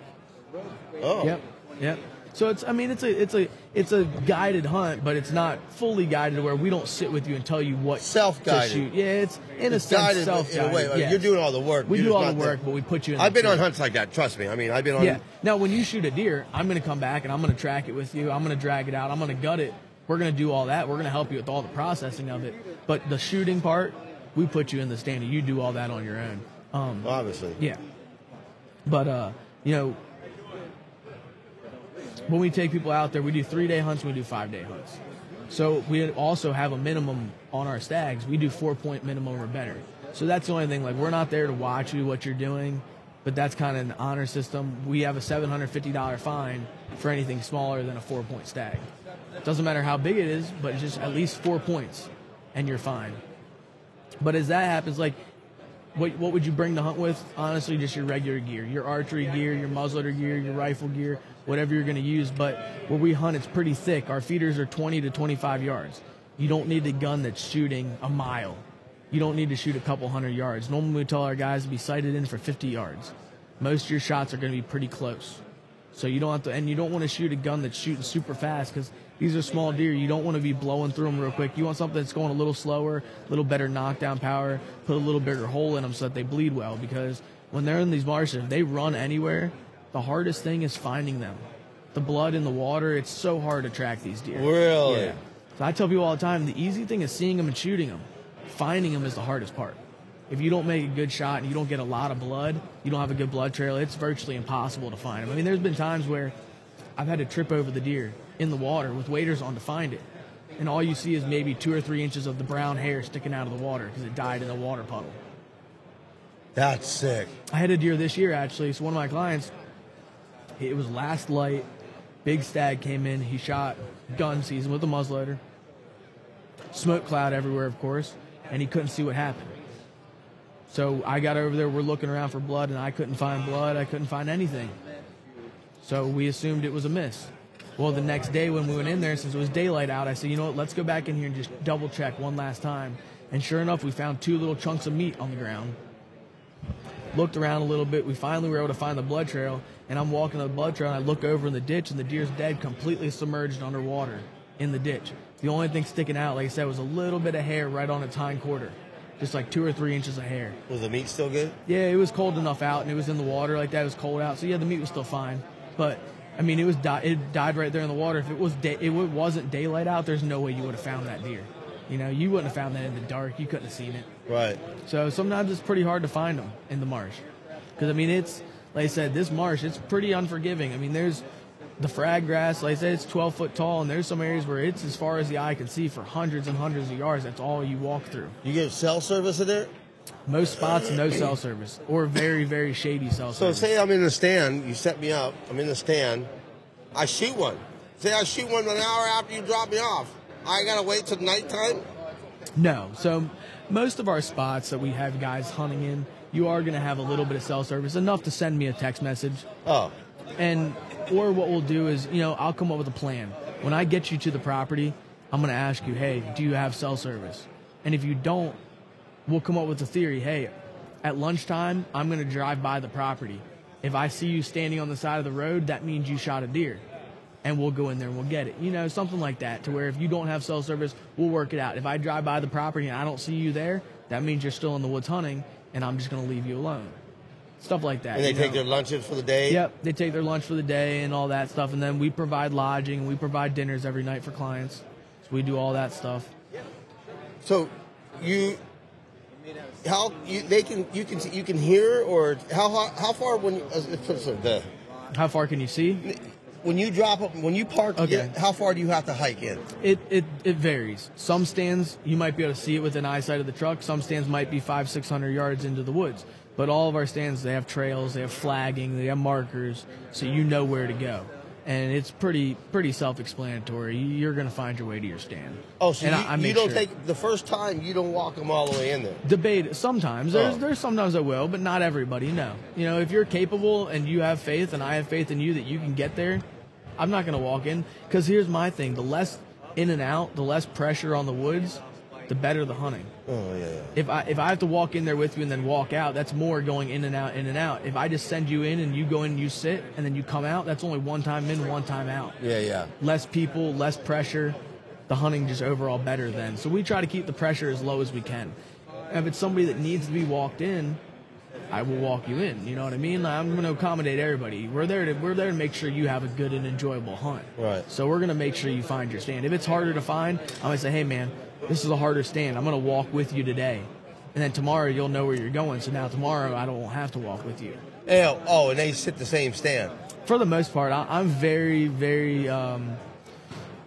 [SPEAKER 1] Oh,
[SPEAKER 2] Yep, yep. So it's, I mean, it's a, it's a, it's a guided hunt, but it's not fully guided where we don't sit with you and tell you what to
[SPEAKER 1] Self-guided.
[SPEAKER 2] shoot. Yeah, it's in a
[SPEAKER 1] It's
[SPEAKER 2] sense
[SPEAKER 1] guided in
[SPEAKER 2] self-guided.
[SPEAKER 1] way. Like,
[SPEAKER 2] yes.
[SPEAKER 1] You're doing all the work.
[SPEAKER 2] We
[SPEAKER 1] You're
[SPEAKER 2] do all the work,
[SPEAKER 1] there.
[SPEAKER 2] but we put you in.
[SPEAKER 1] I've
[SPEAKER 2] the
[SPEAKER 1] been on hunts like that. Trust me. I mean, I've been on.
[SPEAKER 2] Yeah. Now, when you shoot a deer, I'm going to come back and I'm going to track it with you. I'm going to drag it out. I'm going to gut it. We're going to do all that. We're going to help you with all the processing of it. But the shooting part, we put you in the stand and you do all that on your own. Um,
[SPEAKER 1] Obviously.
[SPEAKER 2] yeah. But, uh, you know, when we take people out there, we do three day hunts we do five day hunts. So we also have a minimum on our stags. We do four point minimum or better. So that's the only thing. Like we're not there to watch you what you're doing, but that's kind of an honor system. We have a seven hundred fifty dollar fine for anything smaller than a four point stag. Doesn't matter how big it is, but just at least four points, and you're fine. But as that happens, like what what would you bring to hunt with? Honestly, just your regular gear, your archery gear, your muzzleloader gear, your rifle gear, whatever you're going to use. But where we hunt, it's pretty thick. Our feeders are 20 to 25 yards. You don't need a gun that's shooting a mile. You don't need to shoot a couple hundred yards. Normally, we tell our guys to be sighted in for 50 yards. Most of your shots are going to be pretty close. So you don't have to, and you don't want to shoot a gun that's shooting super fast because these are small deer. You don't want to be blowing through them real quick. You want something that's going a little slower, a little better knockdown power, put a little bigger hole in them so that they bleed well. Because when they're in these marshes, if they run anywhere, the hardest thing is finding them. The blood in the water, it's so hard to track these deer.
[SPEAKER 1] Really?
[SPEAKER 2] Yeah. So I tell people all the time, the easy thing is seeing them and shooting them. Finding them is the hardest part. If you don't make a good shot and you don't get a lot of blood, you don't have a good blood trail, it's virtually impossible to find them. I mean, there's been times where I've had to trip over the deer in the water with waders on to find it. And all you see is maybe two or three inches of the brown hair sticking out of the water because it died in a water puddle.
[SPEAKER 1] That's sick.
[SPEAKER 2] I had a deer this year actually. So one of my clients, it was last light. Big stag came in. He shot gun season with a muzzleloader. Smoke cloud everywhere, of course, and he couldn't see what happened. So I got over there. We're looking around for blood, and I couldn't find blood. I couldn't find anything. So we assumed it was a miss. Well, the next day when we went in there, since it was daylight out, I said, you know what, let's go back in here and just double check one last time. And sure enough, we found two little chunks of meat on the ground looked around a little bit. We finally were able to find the blood trail, and I'm walking the blood trail, and I look over in the ditch, and the deer's dead, completely submerged underwater in the ditch. The only thing sticking out, like I said, was a little bit of hair right on its hind quarter, just like two or three inches of hair.
[SPEAKER 1] Was the meat still good?
[SPEAKER 2] Yeah, it was cold enough out, and it was in the water like that. It was cold out, so yeah, the meat was still fine. But I mean, it was di- it died right there in the water. If it was day- it wasn't daylight out, there's no way you would have found that deer. You know, you wouldn't have found that in the dark. You couldn't have seen it.
[SPEAKER 1] Right.
[SPEAKER 2] So sometimes it's pretty hard to find them in the marsh. Because, I mean, it's, like I said, this marsh, it's pretty unforgiving. I mean, there's the frag grass, like I said, it's 12 foot tall, and there's some areas where it's as far as the eye can see for hundreds and hundreds of yards. That's all you walk through.
[SPEAKER 1] You get cell service in there?
[SPEAKER 2] Most spots, no cell service, or very, very shady cell
[SPEAKER 1] So
[SPEAKER 2] service.
[SPEAKER 1] So, say I'm in the stand, you set me up, I'm in the stand, I shoot one. Say I shoot one an hour after you drop me off. I gotta wait till nighttime?
[SPEAKER 2] No. So most of our spots that we have guys hunting in, you are to have a little bit of cell service, enough to send me a text message.
[SPEAKER 1] Oh.
[SPEAKER 2] And or what we'll do is, you know, I'll come up with a plan. When I get you to the property, I'm to ask you, "Hey, do you have cell service?" And if you don't, we'll come up with a theory. Hey, at lunchtime, I'm going to drive by the property. If I see you standing on the side of the road, that means you shot a deer. And we'll go in there and we'll get it. You know, something like that to where if you don't have cell service, we'll work it out. If I drive by the property and I don't see you there, that means you're still in the woods hunting and I'm just going to leave you alone. stuff like that.
[SPEAKER 1] And they take
[SPEAKER 2] know?
[SPEAKER 1] their lunches for the day.
[SPEAKER 2] Yep, they take their lunch for the day and all that stuff, and then we provide lodging and we provide dinners every night for clients. So we do all that stuff.
[SPEAKER 1] So you how you they can you can you can hear or how how, how far when uh, let's put it so, the
[SPEAKER 2] How far can you see?
[SPEAKER 1] when you drop up when you park
[SPEAKER 2] Okay.
[SPEAKER 1] how far do you have to hike in?
[SPEAKER 2] It, it it varies. Some stands you might be able to see it within eyesight of the truck. Some stands might be five six hundred yards into the woods. But all of our stands they have trails, they have flagging, they have markers, so you know where to go. And it's pretty pretty self-explanatory. You're going to find your way to your stand.
[SPEAKER 1] Oh, so
[SPEAKER 2] and
[SPEAKER 1] you,
[SPEAKER 2] I- I
[SPEAKER 1] you don't
[SPEAKER 2] sure.
[SPEAKER 1] take the first time you don't walk them all the way in there.
[SPEAKER 2] debate sometimes there's
[SPEAKER 1] Oh.
[SPEAKER 2] there's sometimes I will but not everybody no you know if you're capable and you have faith and I have faith in you that you can get there I'm not going to walk in because here's my thing the less in and out the less pressure on the woods the better the hunting
[SPEAKER 1] Oh yeah, yeah.
[SPEAKER 2] if I if I have to walk in there with you and then walk out that's more going in and out in and out if I just send you in and you go in and you sit and then you come out that's only one time in one time out
[SPEAKER 1] Yeah, yeah.
[SPEAKER 2] less people, less pressure. The hunting just overall better then. So we try to keep the pressure as low as we can. If it's somebody that needs to be walked in, I will walk you in. You know what I mean? Like, I'm going to accommodate everybody. We're there to we're there to make sure you have a good and enjoyable hunt.
[SPEAKER 1] Right.
[SPEAKER 2] So we're going to make sure you find your stand. If it's harder to find, I'm going to say, hey man, this is a harder stand. I'm going to walk with you today. And then tomorrow you'll know where you're going. So now tomorrow I don't have to walk with you.
[SPEAKER 1] Oh, oh, and they sit the same stand.
[SPEAKER 2] for the most part, I, I'm very, very. Um,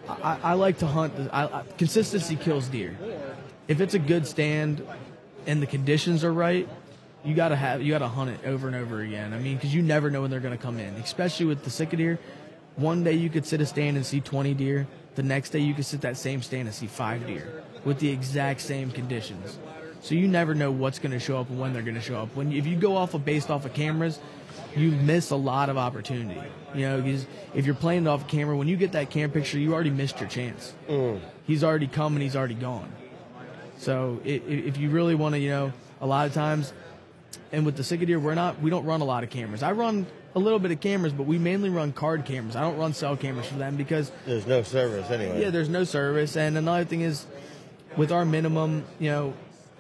[SPEAKER 2] I, I like to hunt. I, I, consistency kills deer. If it's a good stand and the conditions are right, you gotta have you gotta hunt it over and over again. I mean, because you never know when they're gonna come in, especially with the sick deer. One day you could sit a stand and see 20 deer. The next day you could sit that same stand and see five deer with the exact same conditions. So you never know what's going to show up and when they're going to show up. When if you go off of based off of cameras, you miss a lot of opportunity. You know, because if you're playing it off camera, when you get that camera picture, you already missed your chance. Mm. He's already come and he's already gone. So i- i- if you really want to, you know, a lot of times, and with the Sick deer, we're not, we don't run a lot of cameras. I run a little bit of cameras, but we mainly run card cameras. I don't run cell cameras for them because
[SPEAKER 1] There's no service anyway.
[SPEAKER 2] yeah, there's no service. And another thing is, with our minimum, you know,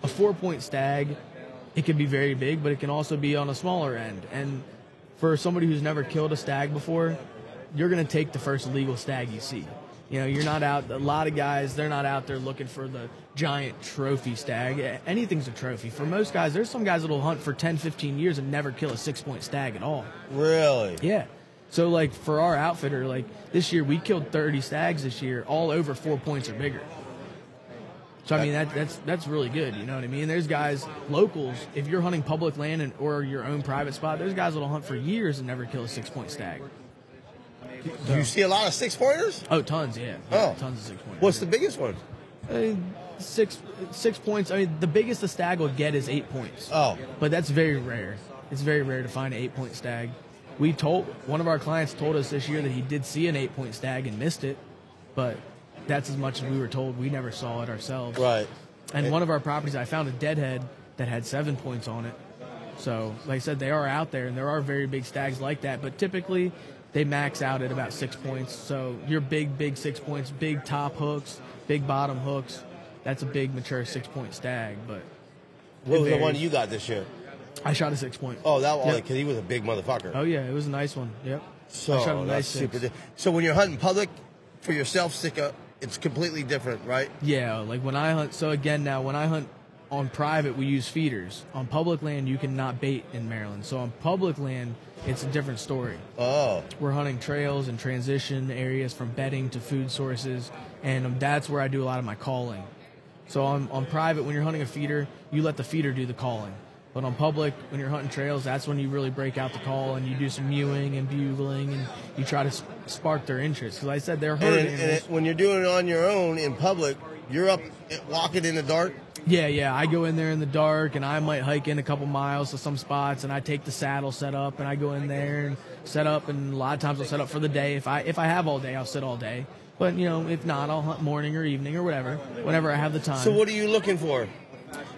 [SPEAKER 2] a four point stag, it can be very big, but it can also be on a smaller end. And for somebody who's never killed a stag before, you're going to take the first legal stag you see. You know, you're not out, a lot of guys, they're not out there looking for the giant trophy stag. Anything's a trophy. For most guys, there's some guys that'll hunt for 10, 15 years and never kill a six point stag at all.
[SPEAKER 1] Really?
[SPEAKER 2] Yeah. So like for our outfitter, like this year we killed 30 stags this year, all over four points or bigger. So I mean that that's that's really good. You know what I mean? There's guys locals. If you're hunting public land and, or your own private spot, there's guys that'll hunt for years and never kill a six point stag.
[SPEAKER 1] Do you see a lot of six pointers?
[SPEAKER 2] Oh, tons, yeah.
[SPEAKER 1] Oh.
[SPEAKER 2] tons of six pointers.
[SPEAKER 1] What's the biggest one?
[SPEAKER 2] I mean, six six points? I mean, the biggest a stag will get is eight points.
[SPEAKER 1] Oh.
[SPEAKER 2] but that's very rare. It's very rare to find an eight point stag. We told one of our clients told us this year that he did see an eight point stag and missed it, but that's as much as we were told. We never saw it ourselves.
[SPEAKER 1] Right.
[SPEAKER 2] And one of our properties, I found a deadhead that had seven points on it. So, like I said, they are out there, and there are very big stags like that. But typically, they max out at about six points. So, your big, big six points, big top hooks, big bottom hooks. That's a big, mature six point stag. But
[SPEAKER 1] What was the one you got this year?
[SPEAKER 2] I shot a six point.
[SPEAKER 1] Oh, that one,
[SPEAKER 2] Yep.
[SPEAKER 1] because he was a big motherfucker.
[SPEAKER 2] Oh yeah, it was a nice one. Yep.
[SPEAKER 1] so
[SPEAKER 2] I shot a
[SPEAKER 1] that's
[SPEAKER 2] nice
[SPEAKER 1] super.
[SPEAKER 2] six.
[SPEAKER 1] di- So when you're hunting public for yourself, stick up. It's completely different, right?
[SPEAKER 2] Yeah, like when I hunt. So again, now when I hunt on private, we use feeders. On public land, you cannot bait in Maryland. So on public land, it's a different story.
[SPEAKER 1] Oh,
[SPEAKER 2] We're hunting trails and transition areas from bedding to food sources, and that's where I do a lot of my calling. So on, on private, when you're hunting a feeder, you let the feeder do the calling. But on public, when you're hunting trails, that's when you really break out the call and you do some mewing and bugling and you try to s- spark their interest. Because like I said, they're
[SPEAKER 1] and,
[SPEAKER 2] herd
[SPEAKER 1] it- and it, when you're doing it on your own in public, you're up walking in the dark.
[SPEAKER 2] Yeah, yeah. I go in there in the dark, and I might hike in a couple miles to some spots, and I take the saddle set up, and I go in there and set up, and a lot of times I'll set up for the day. If I if I have all day, I'll sit all day. But you know, if not, I'll hunt morning or evening or whatever, whenever I have the time.
[SPEAKER 1] So what are you looking for?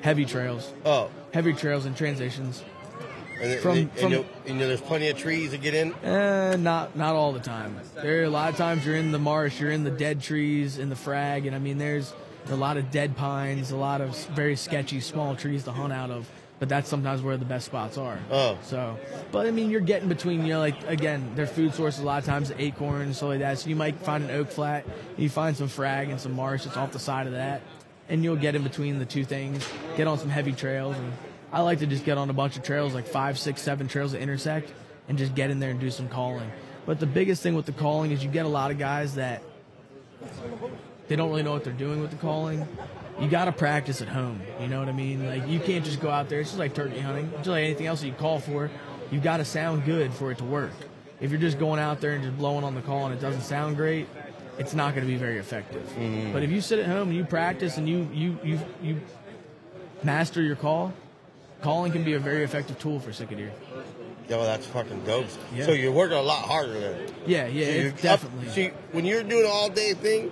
[SPEAKER 2] Heavy trails,
[SPEAKER 1] Oh,
[SPEAKER 2] heavy trails and transitions.
[SPEAKER 1] and,
[SPEAKER 2] From-
[SPEAKER 1] and,
[SPEAKER 2] from-
[SPEAKER 1] you, and there's plenty of trees to get in.
[SPEAKER 2] Eh, not not all the time. There are a lot of times you're in the marsh, you're in the dead trees, in the frag, and I mean there's a lot of dead pines, a lot of very sketchy small trees to hunt out of. but that's sometimes where the best spots are.
[SPEAKER 1] Oh.
[SPEAKER 2] So, but I mean, you're getting between, you know, like again, their food sources a lot of times acorns, stuff like that. So you might find an oak flat, you find some frag and some marsh that's off the side of that, and you'll get in between the two things. Get on some heavy trails, and I like to just get on a bunch of trails, like five, six, seven trails that intersect, and just get in there and do some calling. But the biggest thing with the calling is you get a lot of guys that they don't really know what they're doing with the calling. You got to practice at home. You know what I mean? Like you can't just go out there. It's just like turkey hunting, It's just like anything else you call for. You've got to sound good for it to work. If you're just going out there and just blowing on the call and it doesn't sound great, it's not going to be very effective. Mm. But if you sit at home and you practice and you you you you master your call, calling can be a very effective tool for sika deer.
[SPEAKER 1] Yeah, well, that's fucking dope.
[SPEAKER 2] Yeah.
[SPEAKER 1] So you're working a lot harder then.
[SPEAKER 2] Yeah, yeah,
[SPEAKER 1] So
[SPEAKER 2] definitely.
[SPEAKER 1] Up, see, when you're doing an all day thing,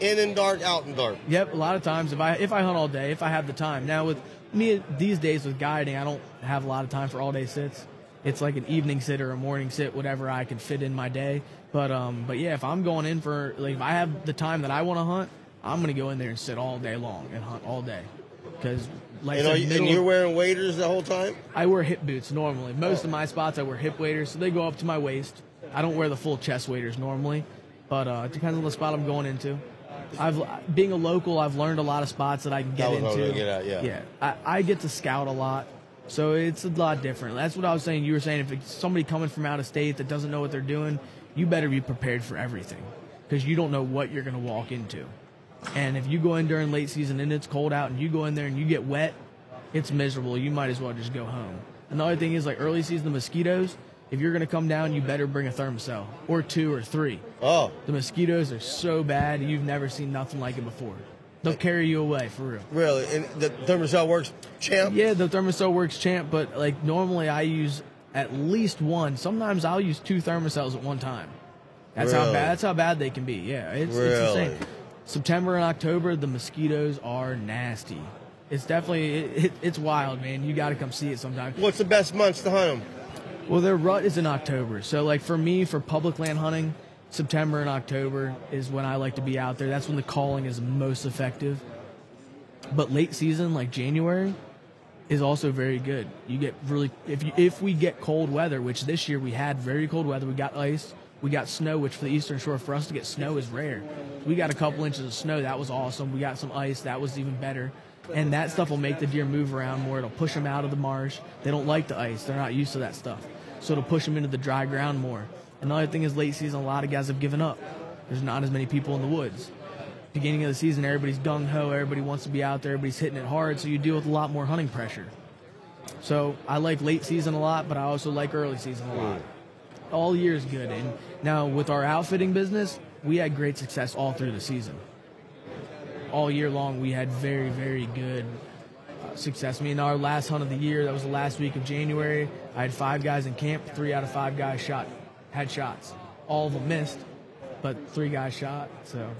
[SPEAKER 1] in and dark, out and dark.
[SPEAKER 2] Yep, a lot of times if I if I hunt all day, if I have the time. Now with me these days with guiding, I don't have a lot of time for all day sits. It's like an evening sit or a morning sit, whatever I can fit in my day. But um, but yeah, if I'm going in for like if I have the time that I want to hunt, I'm gonna go in there and sit all day long and hunt all day. Because like
[SPEAKER 1] And, are you, and you're wearing waders the whole time?
[SPEAKER 2] I wear hip boots normally. Most of my spots I wear hip waders, so they go up to my waist. I don't wear the full chest waders normally, but uh, it depends on the spot I'm going into. I've being a local, I've learned a lot of spots that I can get
[SPEAKER 1] That was what I was
[SPEAKER 2] into.
[SPEAKER 1] get yeah.
[SPEAKER 2] yeah. I, I get to scout a lot, so it's a lot different. That's what I was saying. You were saying if it's somebody coming from out of state that doesn't know what they're doing, you better be prepared for everything because you don't know what you're going to walk into. And if you go in during late season and it's cold out and you go in there and you get wet, it's miserable. You might as well just go home. Another thing is like early season, the mosquitoes. If you're going to come down, you better bring a Thermacell or two or three.
[SPEAKER 1] Oh,
[SPEAKER 2] The mosquitoes are so bad, you've never seen nothing like it before. They'll carry you away for real.
[SPEAKER 1] really? And the Thermacell works, champ?
[SPEAKER 2] Yeah, the Thermacell works champ, but like normally I use at least one. Sometimes I'll use two Thermacells at one time. That's how bad. That's how bad they can be. Yeah, it's, it's
[SPEAKER 1] Really?
[SPEAKER 2] insane. September and October, the mosquitoes are nasty. It's definitely it, it, it's wild, man. You got to come see it sometime.
[SPEAKER 1] What's the best months to hunt them?
[SPEAKER 2] Well, their rut is in October. So, like for me, for public land hunting, September and October is when I like to be out there. That's when the calling is most effective. But late season, like January, is also very good. You get really if you, if we get cold weather, which this year we had very cold weather. We got ice, we got snow, which for the Eastern Shore for us to get snow is rare. We got a couple inches of snow. That was awesome. We got some ice. That was even better. And that stuff will make the deer move around more. It'll push them out of the marsh. They don't like the ice. They're not used to that stuff. So it'll push them into the dry ground more. Another thing is late season, a lot of guys have given up. There's not as many people in the woods. Beginning of the season, everybody's gung ho. Everybody wants to be out there. Everybody's hitting it hard. So you deal with a lot more hunting pressure. So I like late season a lot, but I also like early season a lot. All year is good. And now with our outfitting business, we had great success all through the season. All year long, we had very, very good uh, success. I mean, our last hunt of the year, that was the last week of January. I had five guys in camp. Three out of five guys shot, had shots. All of them missed, but three guys shot. So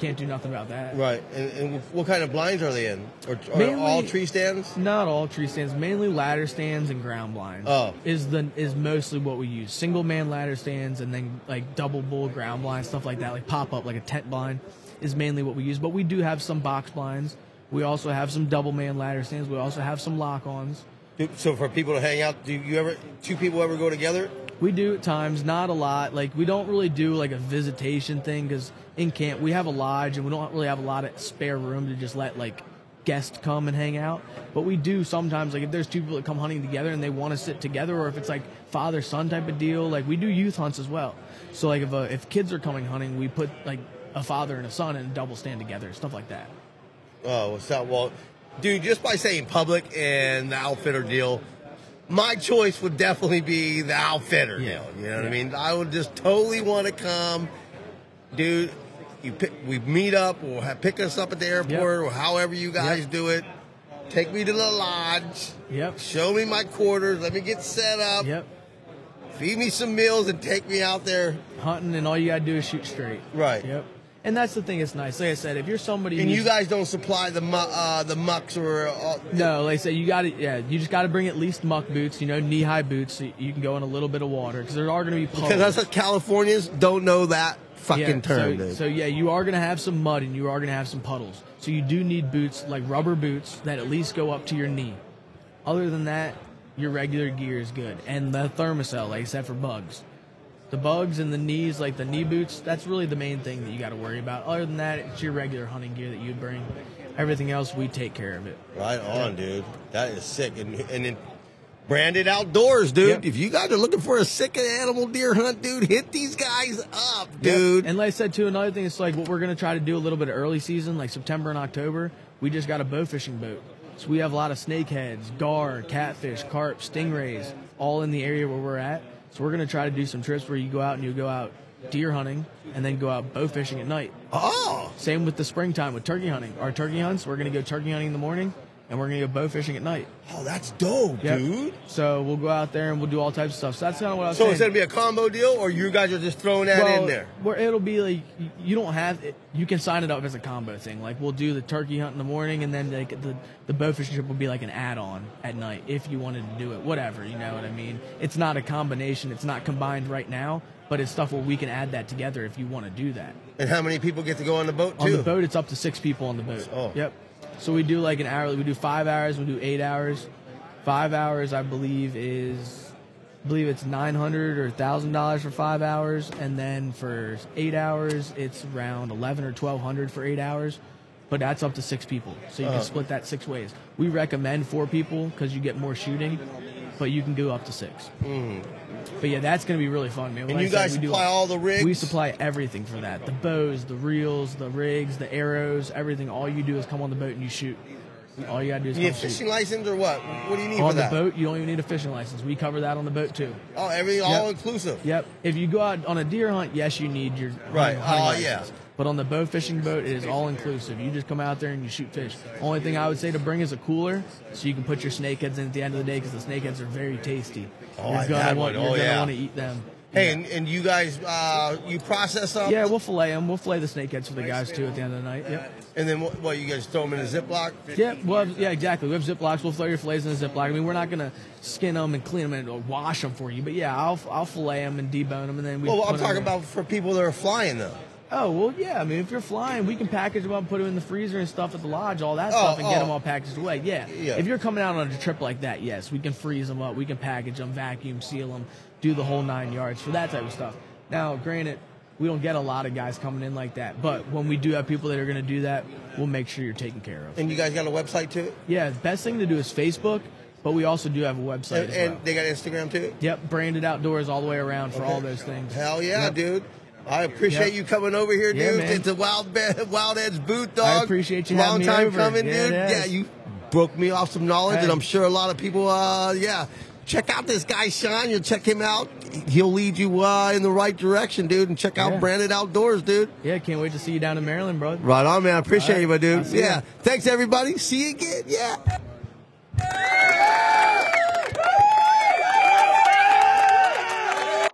[SPEAKER 2] can't do nothing about that.
[SPEAKER 1] Right. And, and what kind of blinds are they in? Or, or
[SPEAKER 2] Mainly-
[SPEAKER 1] all tree stands?
[SPEAKER 2] Not all tree stands, mainly ladder stands and ground blinds.
[SPEAKER 1] Oh.
[SPEAKER 2] is the is mostly what we use. Single man ladder stands and then like double bull ground blinds, stuff like that, like pop up like a tent blind is mainly what we use. But we do have some box blinds. We also have some double man ladder stands. We also have some lock ons.
[SPEAKER 1] So for people to hang out, do you ever two people ever go together?
[SPEAKER 2] We do at times, not a lot. Like we don't really do like a visitation thing because in camp we have a lodge and we don't really have a lot of spare room to just let like guests come and hang out. But we do sometimes like if there's two people that come hunting together and they want to sit together, or if it's like father son type of deal. Like we do youth hunts as well. So like if uh, if kids are coming hunting, we put like a father and a son and a double stand together, stuff like that.
[SPEAKER 1] Oh, what's up? Well, dude, just by saying public and the outfitter deal, my choice would definitely be the outfitter
[SPEAKER 2] Yeah.
[SPEAKER 1] deal. You know what I mean? I would just totally want to come, dude. You pick, we meet up, or have, pick us up at the airport,
[SPEAKER 2] Yep.
[SPEAKER 1] or however you guys
[SPEAKER 2] Yep.
[SPEAKER 1] do it. Take me to the lodge,
[SPEAKER 2] Yep.
[SPEAKER 1] show me my quarters, let me get set up,
[SPEAKER 2] Yep.
[SPEAKER 1] feed me some meals, and take me out there.
[SPEAKER 2] Hunting and all you gotta do is shoot straight.
[SPEAKER 1] Right.
[SPEAKER 2] Yep. And that's the thing. It's nice. Like I said, if you're somebody
[SPEAKER 1] And you guys don't supply the mu- uh, the mucks or uh,
[SPEAKER 2] No, like I said, you got to yeah, you just got to bring at least muck boots, you know, knee high boots, so you can go in a little bit of water because there are going to be puddles.
[SPEAKER 1] because us Californians don't know that fucking
[SPEAKER 2] yeah,
[SPEAKER 1] term.
[SPEAKER 2] So,
[SPEAKER 1] dude.
[SPEAKER 2] so yeah, you are going to have some mud and you are going to have some puddles. So you do need boots like rubber boots that at least go up to your knee. Other than that, your regular gear is good, and the Thermacell, like I said, for bugs. The bugs and the knees, like the knee boots, that's really the main thing that you got to worry about. Other than that, it's your regular hunting gear that you bring. Everything else, we take care of it.
[SPEAKER 1] Right on, dude. That is sick. And and then branded outdoors, dude.
[SPEAKER 2] Yep.
[SPEAKER 1] If you guys are looking for a sick animal deer hunt, dude, hit these guys up, dude.
[SPEAKER 2] And like I said too, another thing is like what we're gonna try to do a little bit of early season, like September and October. We just got a bow fishing boat, so we have a lot of snakeheads, gar, catfish, carp, stingrays, all in the area where we're at. So we're gonna try to do some trips where you go out and you go out deer hunting and then go out bow fishing at night.
[SPEAKER 1] oh,
[SPEAKER 2] Same with the springtime with turkey hunting. Our turkey hunts, we're gonna go turkey hunting in the morning and we're gonna go bow fishing at night.
[SPEAKER 1] oh, that's dope,
[SPEAKER 2] Yep.
[SPEAKER 1] dude.
[SPEAKER 2] So we'll go out there and we'll do all types of stuff. So that's kind of what I was
[SPEAKER 1] So
[SPEAKER 2] saying.
[SPEAKER 1] it's gonna be a combo deal, or you guys are just throwing that in there?
[SPEAKER 2] Where it'll be like you don't have it, you can sign it up as a combo thing. Like we'll do the turkey hunt in the morning, and then like the the bow fishing trip will be like an add-on at night if you wanted to do it. Whatever, you know what I mean. It's not a combination. It's not combined right now, but it's stuff where we can add that together if you want to do that.
[SPEAKER 1] And how many people get to go on the boat too?
[SPEAKER 2] On the boat, it's up to six people on the boat.
[SPEAKER 1] Oh.
[SPEAKER 2] Yep. So we do like an hourly. We do five hours. We do eight hours. Five hours, I believe, is I believe it's nine hundred or thousand dollars for five hours, and then for eight hours, it's around eleven or twelve hundred for eight hours. But that's up to six people, so you
[SPEAKER 1] Uh-huh.
[SPEAKER 2] can split that six ways. We recommend four people because you get more shooting, but you can go up to 6 But yeah, that's gonna be really fun, man.
[SPEAKER 1] Mm-hmm. And you
[SPEAKER 2] said,
[SPEAKER 1] guys
[SPEAKER 2] do
[SPEAKER 1] supply all the rigs?
[SPEAKER 2] We supply everything for that: the bows, the reels, the rigs, the arrows, everything. All you do is come on the boat and you shoot. All you gotta do is
[SPEAKER 1] You need a
[SPEAKER 2] come shoot.
[SPEAKER 1] fishing license or what? What do you need for that?
[SPEAKER 2] on the boat, you don't even need a fishing license. We cover that on the boat too.
[SPEAKER 1] Oh, everything
[SPEAKER 2] Yep.
[SPEAKER 1] all inclusive.
[SPEAKER 2] Yep. If you go out on a deer hunt, yes, you need your
[SPEAKER 1] Right. Oh,
[SPEAKER 2] license.
[SPEAKER 1] yeah.
[SPEAKER 2] But on the bow fishing boat, it is all inclusive. You just come out there and you shoot fish. Only thing I would say to bring is a cooler, so you can put your snakeheads in at the end of the day because the snakeheads are very tasty.
[SPEAKER 1] Oh,
[SPEAKER 2] you're gonna
[SPEAKER 1] had
[SPEAKER 2] want,
[SPEAKER 1] one.
[SPEAKER 2] You're
[SPEAKER 1] Oh,
[SPEAKER 2] gonna
[SPEAKER 1] yeah.
[SPEAKER 2] want to eat them.
[SPEAKER 1] Hey, and, and you guys, uh, you process them?
[SPEAKER 2] Yeah, we'll fillet them. We'll fillet the snakeheads for the guys too at the end of the night. Yep.
[SPEAKER 1] And then what, what, you guys throw them in a Ziploc?
[SPEAKER 2] Yeah, well, yeah, exactly. We have Ziplocs. We'll throw your fillets in a Ziploc. I mean, we're not gonna skin them and clean them and wash them for you, but yeah, I'll I'll fillet them and debone them, and then we.
[SPEAKER 1] Well, I'm talking about for people that are flying though.
[SPEAKER 2] Oh well, yeah. I mean, if you're flying, we can package them up, put them in the freezer and stuff at the lodge, all that
[SPEAKER 1] Oh,
[SPEAKER 2] stuff, and get
[SPEAKER 1] oh.
[SPEAKER 2] them all packaged away. Yeah.
[SPEAKER 1] Yeah.
[SPEAKER 2] If you're coming out on a trip like that, yes, we can freeze them up, we can package them, vacuum seal them, do the whole nine yards for that type of stuff. Now, granted, we don't get a lot of guys coming in like that, but when we do have people that are going to do that, we'll make sure you're taken care of.
[SPEAKER 1] And you guys got a website too?
[SPEAKER 2] Yeah, the best thing to do is Facebook, but we also do have a website
[SPEAKER 1] And,
[SPEAKER 2] well.
[SPEAKER 1] they got Instagram too?
[SPEAKER 2] Yep, branded outdoors all the way around for all those things.
[SPEAKER 1] Hell yeah,
[SPEAKER 2] Yep.
[SPEAKER 1] dude. I appreciate
[SPEAKER 2] Yep.
[SPEAKER 1] you coming over here, dude.
[SPEAKER 2] man.
[SPEAKER 1] It's a wild, Be- wild edge boot, dog.
[SPEAKER 2] I appreciate you
[SPEAKER 1] Long
[SPEAKER 2] having me
[SPEAKER 1] time coming,
[SPEAKER 2] Yeah,
[SPEAKER 1] dude. Yeah, you broke me off some knowledge,
[SPEAKER 2] Hey.
[SPEAKER 1] and I'm sure a lot of people, uh, yeah. Check out this guy, Sean. You'll check him out. He'll lead you uh, in the right direction, dude. And check out
[SPEAKER 2] Yeah.
[SPEAKER 1] Branded Outdoors, dude.
[SPEAKER 2] Yeah, can't wait to see you down in Maryland, bro.
[SPEAKER 1] Right on, man. I appreciate
[SPEAKER 2] right.
[SPEAKER 1] you, my dude.
[SPEAKER 2] I'll see ya.
[SPEAKER 1] Yeah. Thanks, everybody. See you again. Yeah.